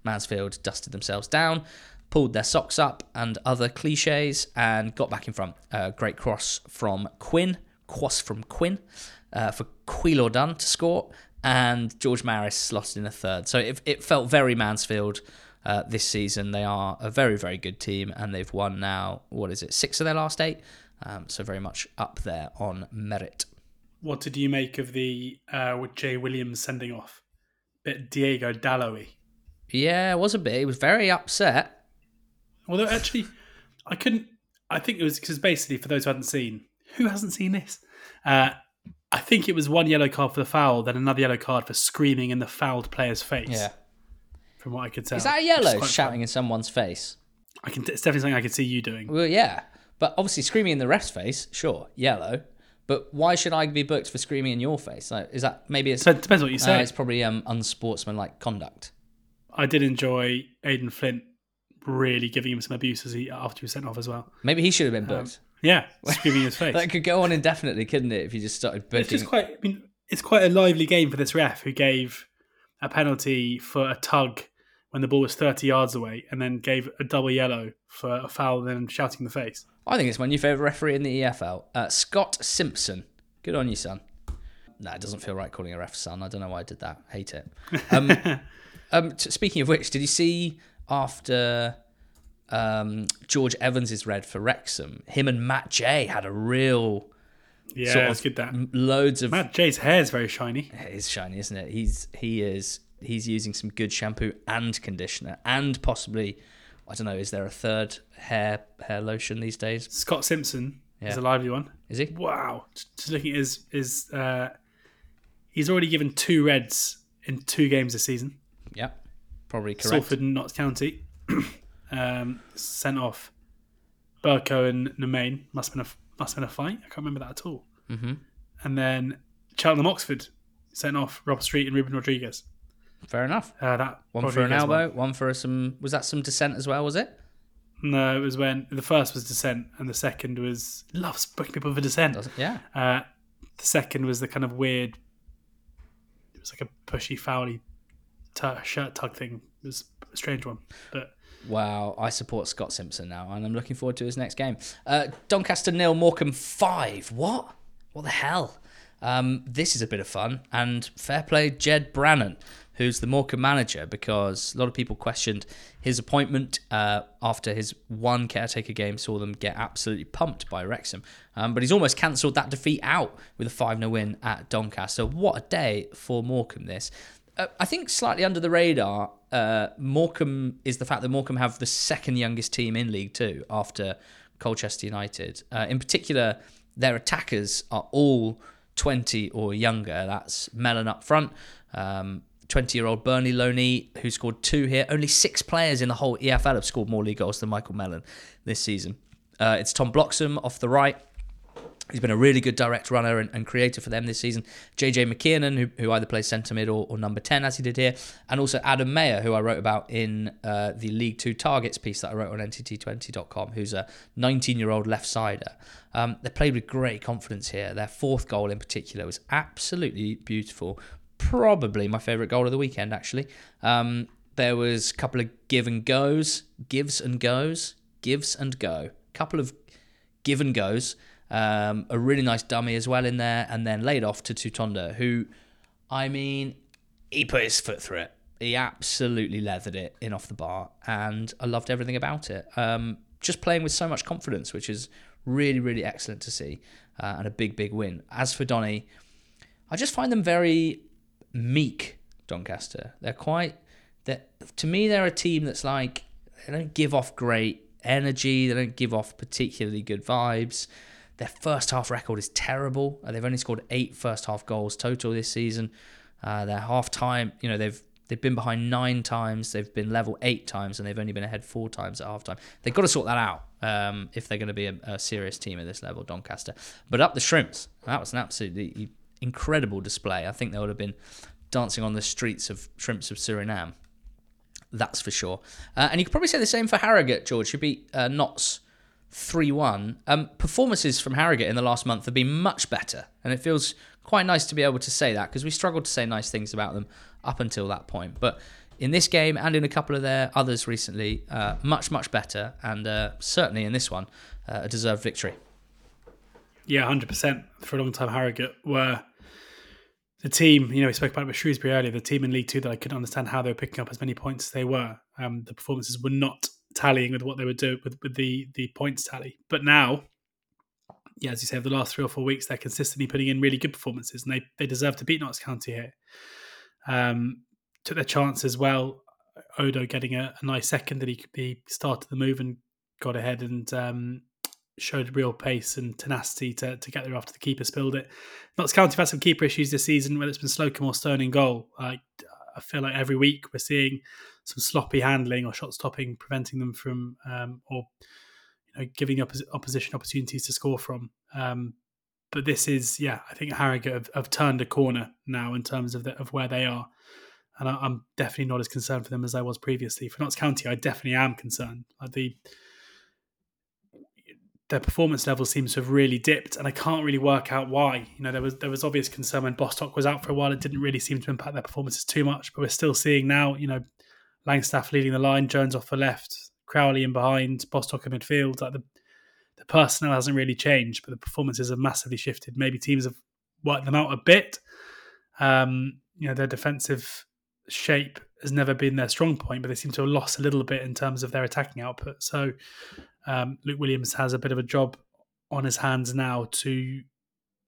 Mansfield dusted themselves down, pulled their socks up and other cliches, and got back in front. Uh, great cross from Quinn, cross from Quinn uh, for Keillor-Dunn to score, and George Maris slotted in a third. So it, it felt very Mansfield uh, this season. They are a very, very good team, and they've won now, what is it, six of their last eight? Um, so very much up there on merit. What did you make of the uh, with Jay Williams sending off? Bit Diego Dallo Yeah, it was a bit. He was very upset. Although actually, I couldn't. I think it was because basically, for those who hadn't seen, who hasn't seen this? Uh, I think it was one yellow card for the foul, then another yellow card for screaming in the fouled player's face. Yeah from what I could tell. Is that a yellow shouting fun. in someone's face? I can. It's definitely something I could see you doing. Well, yeah, but obviously screaming in the ref's face, sure, yellow. But why should I be booked for screaming in your face? Like, is that maybe it's? So it depends what you say. Uh, it's probably um, unsportsmanlike conduct. I did enjoy Aden Flint really giving him some abuse as he after he was sent off as well. Maybe he should have been booked. Um, yeah, screaming in his face. that could go on indefinitely, couldn't it? If you just started booking. It's just quite. I mean, it's quite a lively game for this ref who gave a penalty for a tug when the ball was 30 yards away and then gave a double yellow for a foul and then shouting in the face. I think it's my new favourite referee in the EFL, uh, Scott Simpson. Good on you, son. No, it doesn't feel right calling a ref son. I don't know why I did that. Hate it. Um, um, t- speaking of which, did you see after um, George Evans is red for Wrexham, him and Matt Jay had a real yeah, sort of good that loads of Matt Jay's hair is very shiny. It is shiny, isn't it? He's he is he's using some good shampoo and conditioner, and possibly, I don't know, is there a third hair hair lotion these days? Scott Simpson Yeah. is a lively one. Is he? Wow. Just looking at his, his uh, he's already given two reds in two games this season. Yeah, probably correct. Salford and Notts County. um, sent off Burko and Nemane. Must have been a must have been a fight. I can't remember that at all. hmm And then Cheltenham Oxford sent off Rob Street and Ruben Rodrigues. Fair enough. Uh, that One for an elbow, one. one for some. Was that some dissent as well? Was it? No, it was when the first was dissent and the second was loves booking people for dissent. It? Yeah. Uh, the second was the kind of weird. It was like a pushy, fouly tu- shirt tug thing. It was a strange one, but Wow, I support Scott Simpson now, and I'm looking forward to his next game. Uh, Doncaster nil, Morecambe five. What? What the hell? Um, this is a bit of fun, and fair play, Ged Brannan, who's the Morecambe manager, because a lot of people questioned his appointment uh, after his one caretaker game saw them get absolutely pumped by Wrexham. Um, but he's almost cancelled that defeat out with a 5 0 win at Doncaster. What a day for Morecambe this. Uh, I think slightly under the radar, uh, Morecambe is the fact that Morecambe have the second youngest team in League Two after Colchester United. Uh, in particular, their attackers are all 20 or younger. That's Mellon up front. Um, 20 year old Burnley Loney, who scored two here. Only six players in the whole EFL have scored more league goals than Michael Mellon this season. Uh, it's Tom Bloxham off the right. He's been a really good direct runner and, and creator for them this season. JJ McKiernan, who, who either plays centre mid or, or number 10, as he did here. And also Adam Mayer, who I wrote about in uh, the League Two Targets piece that I wrote on NTT20.com, who's a 19 year old left sider. Um, they played with great confidence here. Their fourth goal in particular was absolutely beautiful. Probably my favourite goal of the weekend, actually. Um, there was a couple of give and goes, gives and goes, gives and go. A couple of give and goes. Um, a really nice dummy as well in there, and then laid off to Tutonda, who, I mean, he put his foot through it. He absolutely leathered it in off the bar, and I loved everything about it. Um, just playing with so much confidence, which is really, really excellent to see, uh, and a big, big win. As for Donny, I just find them very meek. Doncaster, they're quite. That to me, they're a team that's like they don't give off great energy. They don't give off particularly good vibes. Their first half record is terrible. Uh, They've only scored eight first half goals total this season. Uh, their half time, you know, they've they've been behind nine times. They've been level eight times, and they've only been ahead four times at half time. They've got to sort that out um, if they're going to be a, a serious team at this level, Doncaster. But up the Shrimps, that was an absolutely incredible display. I think they would have been dancing on the streets of Shrimps of Suriname. That's for sure. Uh, and you could probably say the same for Harrogate, George, who beat uh, 3 1. Um, performances from Harrogate in the last month have been much better. And it feels quite nice to be able to say that because we struggled to say nice things about them up until that point. But in this game and in a couple of their others recently, uh, much, much better. And uh, certainly in this one, uh, a deserved victory. Yeah, hundred percent. For a long time, Harrogate were the team. You know, we spoke about it with Shrewsbury earlier. The team in League Two that I couldn't understand how they were picking up as many points as they were. Um, the performances were not tallying with what they were doing with, with the the points tally. But now, yeah, as you say, over the last three or four weeks, they're consistently putting in really good performances, and they they deserve to beat Notts County here. Um, took their chance as well. Odoh getting a, a nice second that he he started the move and got ahead and um, showed real pace and tenacity to, to get there after the keeper spilled it. Notts County have had some keeper issues this season, whether it's been Slocombe or Stone in goal. Like I feel like every week we're seeing some sloppy handling or shot stopping, preventing them from um, or you know giving opposition opportunities to score from. Um, but this is, yeah, I think Harrogate have, have turned a corner now in terms of the, of where they are, and I, I'm definitely not as concerned for them as I was previously. For Notts County, I definitely am concerned. Like the their performance level seems to have really dipped, and I can't really work out why. You know, there was there was obvious concern when Bostock was out for a while; it didn't really seem to impact their performances too much. But we're still seeing now, you know, Langstaff leading the line, Jones off the left, Crowley in behind, Bostock in midfield. Like the the personnel hasn't really changed, but the performances have massively shifted. Maybe teams have worked them out a bit. Um, you know, their defensive shape has never been their strong point, but they seem to have lost a little bit in terms of their attacking output. So um, Luke Williams has a bit of a job on his hands now to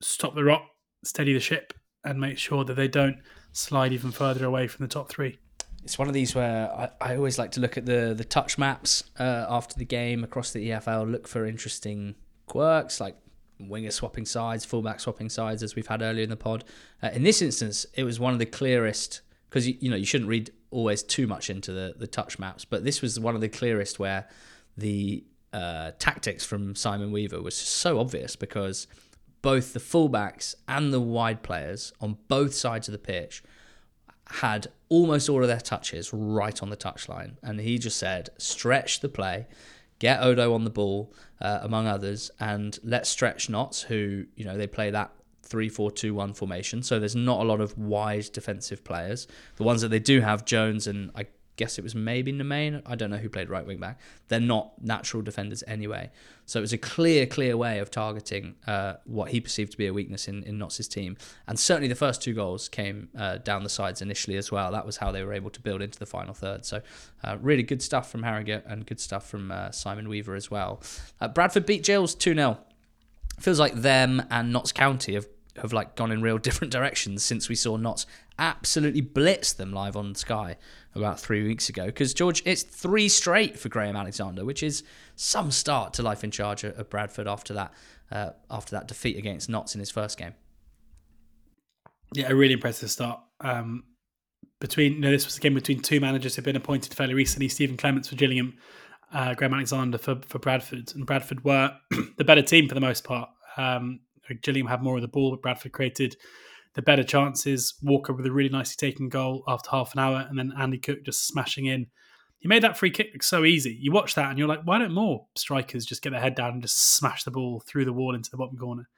stop the rot, steady the ship, and make sure that they don't slide even further away from the top three. It's one of these where I, I always like to look at the the touch maps uh, after the game across the EFL, look for interesting quirks like winger swapping sides, fullback swapping sides, as we've had earlier in the pod. Uh, in this instance, it was one of the clearest because you, you know you shouldn't read always too much into the the touch maps, but this was one of the clearest where the uh, tactics from Simon Weaver was so obvious because both the fullbacks and the wide players on both sides of the pitch had almost all of their touches right on the touchline, and he just said, "Stretch the play." Get Odoh on the ball, uh, among others, and let stretch Notts, who you know they play that three four two one formation. So there's not a lot of wide defensive players. The ones that they do have, Jones and I guess it was maybe Nemane. I don't know who played right wing back. They're not natural defenders anyway. So it was a clear, clear way of targeting uh, what he perceived to be a weakness in, in Notts' team. And certainly the first two goals came uh, down the sides initially as well. That was how they were able to build into the final third. So uh, really good stuff from Harrogate and good stuff from uh, Simon Weaver as well. Uh, Bradford beat Gills 2 0. Feels like them and Notts County have have like gone in real different directions since we saw Notts absolutely blitz them live on Sky about three weeks ago. Because George, it's three straight for Graham Alexander, which is some start to life in charge of Bradford after that uh, after that defeat against Notts in his first game. Yeah, a really impressive start. Um, between you know, this was a game between two managers who've been appointed fairly recently: Stephen Clemence for Gillingham, uh, Graham Alexander for for Bradford, and Bradford were the better team for the most part. Um, Gillingham had more of the ball, but Bradford created the better chances. Walker with a really nicely taken goal after half an hour, and then Andy Cook just smashing in. He made that free kick look so easy. You watch that and you're like, why don't more strikers just get their head down and just smash the ball through the wall into the bottom corner?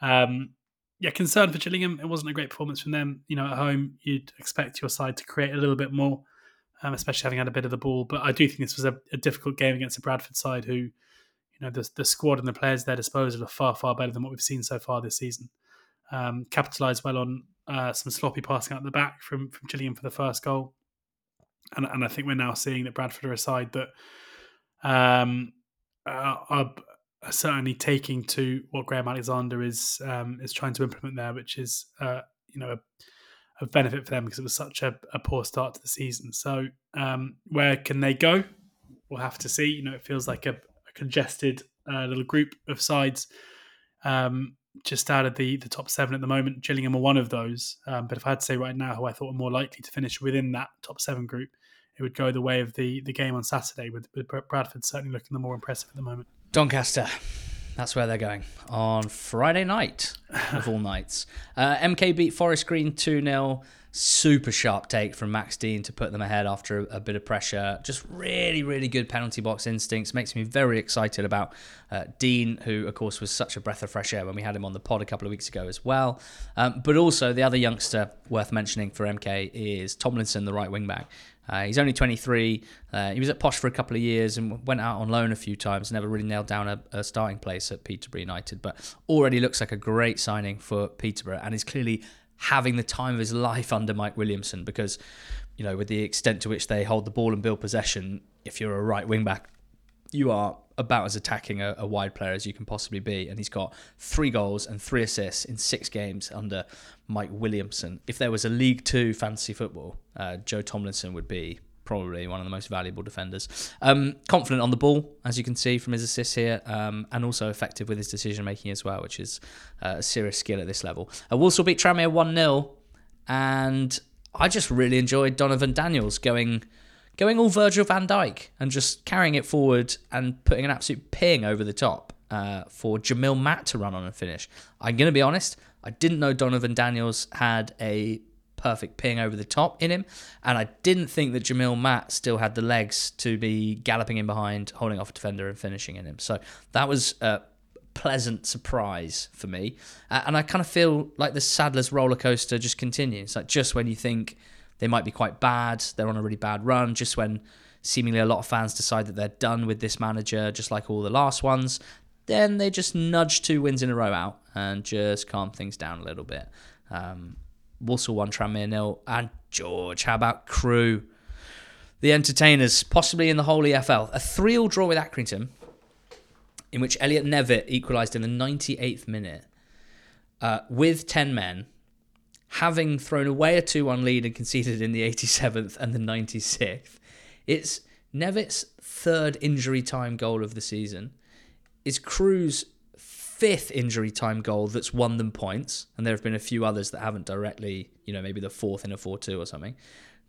Um, yeah, concern for Gillingham. It wasn't a great performance from them. You know, at home, you'd expect your side to create a little bit more, um, especially having had a bit of the ball. But I do think this was a, a difficult game against a Bradford side who, you know, the, the squad and the players at their disposal are far, far better than what we've seen so far this season um, capitalised well on uh, some sloppy passing out the back from from Gillingham for the first goal, and and I think we're now seeing that Bradford are a side that um, are, are, certainly taking to what Graham Alexander is um, is trying to implement there, which is uh, you know a, a, benefit for them because it was such a, a poor start to the season. So um, where can they go? We'll have to see. You know, it feels like a congested uh, little group of sides. Um, just out of the the top seven at the moment. Gillingham are one of those. Um, but if I had to say right now who I thought were more likely to finish within that top seven group, it would go the way of the the game on Saturday, with, with Bradford certainly looking the more impressive at the moment. Doncaster. That's where they're going on Friday night of all nights. Uh, MK beat Forest Green 2 0 super sharp take from Max Dean to put them ahead after a, a, bit of pressure. Just really, really good penalty box instincts. Makes me very excited about uh, Dean, who, of course, was such a breath of fresh air when we had him on the pod a couple of weeks ago as well. Um, but also, the other youngster worth mentioning for MK is Tomlinson, the right wing back. Uh, he's only 23. Uh, he was at Posh for a couple of years and went out on loan a few times. Never really nailed down a, a, starting place at Peterborough United, but already looks like a great signing for Peterborough and is clearly having the time of his life under Mike Williamson because, you know, with the extent to which they hold the ball and build possession, if you're a right wing back, you are about as attacking a, a, wide player as you can possibly be. And he's got three goals and three assists in six games under Mike Williamson. If there was a League Two fantasy football, uh, Joe Tomlinson would be probably one of the most valuable defenders. Um, confident on the ball, as you can see from his assists here, um, and also effective with his decision making as well, which is uh, a serious skill at this level. Uh, Walsall beat Tranmere 1 0, and I just really enjoyed Donervon Daniels going. Going all Virgil van Dijk and just carrying it forward and putting an absolute ping over the top uh, for Jamille Matt to run on and finish. I'm going to be honest, I didn't know Donervon Daniels had a perfect ping over the top in him. And I didn't think that Jamille Matt still had the legs to be galloping in behind, holding off a defender and finishing in him. So that was a pleasant surprise for me. Uh, and I kind of feel like the Sadler's roller coaster just continues. Like just when you think they might be quite bad, they're on a really bad run, just when seemingly a lot of fans decide that they're done with this manager, just like all the last ones, then they just nudge two wins in a row out and just calm things down a little bit. Um, Walsall 1, Tranmere nil. And George, how about Crewe? The entertainers, possibly in the whole EFL. A 3 all draw with Accrington, in which Elliot Nevitt equalised in the 98th minute uh, with 10 men. Having thrown away a 2 1 lead and conceded in the 87th and the 96th. It's Nevitt's third injury time goal of the season. It's Crewe's fifth injury time goal that's won them points, and there have been a few others that haven't directly, you know, maybe the fourth in a 4 2 or something.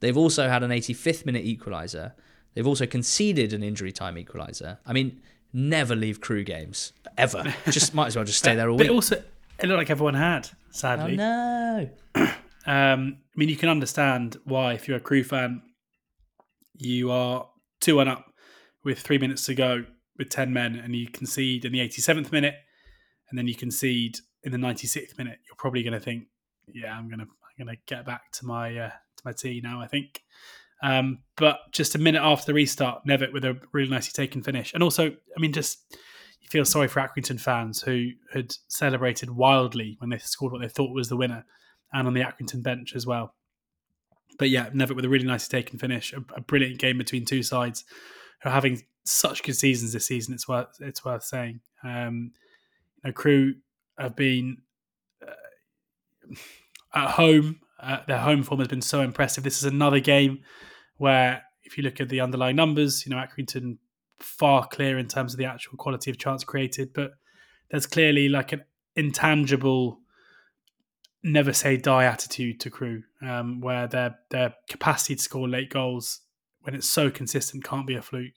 They've also had an 85th minute equaliser. They've also conceded an injury time equaliser. I mean, never leave Crewe games ever. Just might as well just stay there all But week. also, it looked like everyone had, sadly. oh no! Um, I mean, you can understand why, if you're a Crewe fan, you are 2 1 up with three minutes to go with 10 men, and you concede in the 87th minute, and then you concede in the 96th minute. You're probably going to think, yeah, I'm going to I'm going to get back to my uh, to my tee now, I think. Um, but just a minute after the restart, Nevitt with a really nicely taken finish. And also, I mean, just feel sorry for Accrington fans who had celebrated wildly when they scored what they thought was the winner and on the Accrington bench as well. But yeah, Nevitt with a really nicely taken finish, a, a brilliant game between two sides who are having such good seasons this season. It's worth it's worth saying. Um, you know, Crewe have been uh, at home. Uh, their home form has been so impressive. This is another game where, if you look at the underlying numbers, you know, Accrington far clear in terms of the actual quality of chance created, but there's clearly like an intangible never say die attitude to Crewe um, where their their capacity to score late goals when it's so consistent can't be a fluke.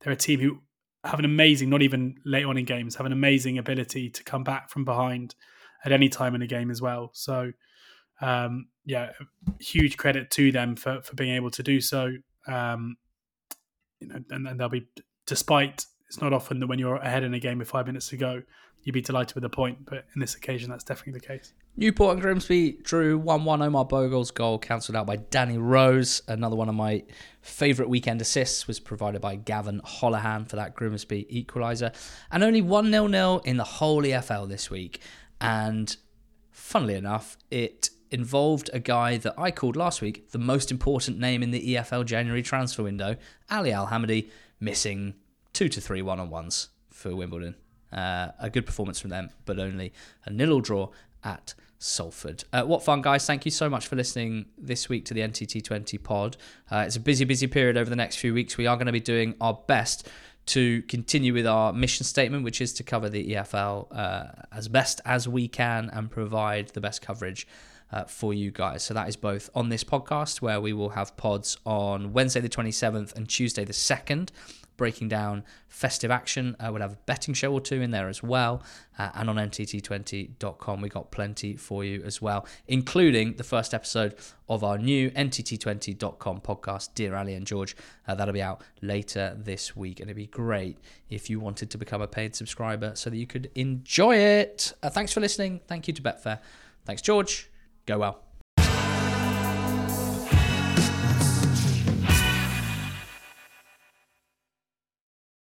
They're a team who have an amazing not even late on in games have an amazing ability to come back from behind at any time in a game as well. So um, yeah huge credit to them for for being able to do so. Um, you know and, and they'll be despite it's not often that when you're ahead in a game with five minutes to go you'd be delighted with a point but in this occasion that's definitely the case Newport and Grimsby drew 1 1. Omar Bogle's goal cancelled out by Danny Rose. Another one of my favourite weekend assists was provided by Gavan Holohan for that Grimsby equaliser. And only 1 0 0 in the whole EFL this week. And funnily enough, it involved a guy that I called last week the most important name in the EFL January transfer window, Ali Al Hamadi, missing two to three one on ones for Wimbledon. Uh, a good performance from them, but only a nil draw at Salford. Uh, what fun, guys. Thank you so much for listening this week to the NTT20 pod. Uh, it's a busy, busy period over the next few weeks. We are going to be doing our best to continue with our mission statement, which is to cover the EFL uh, as best as we can and provide the best coverage. Uh, for you guys. So that is both on this podcast, where we will have pods on Wednesday the 27th and Tuesday the 2nd, breaking down festive action. Uh, we'll have a betting show or two in there as well. Uh, and on NTT20.com, we got plenty for you as well, including the first episode of our new NTT20.com podcast, Dear Ali and George. Uh, that'll be out later this week. And it'd be great if you wanted to become a paid subscriber so that you could enjoy it. Uh, thanks for listening. Thank you to Betfair. Thanks, George. Go well.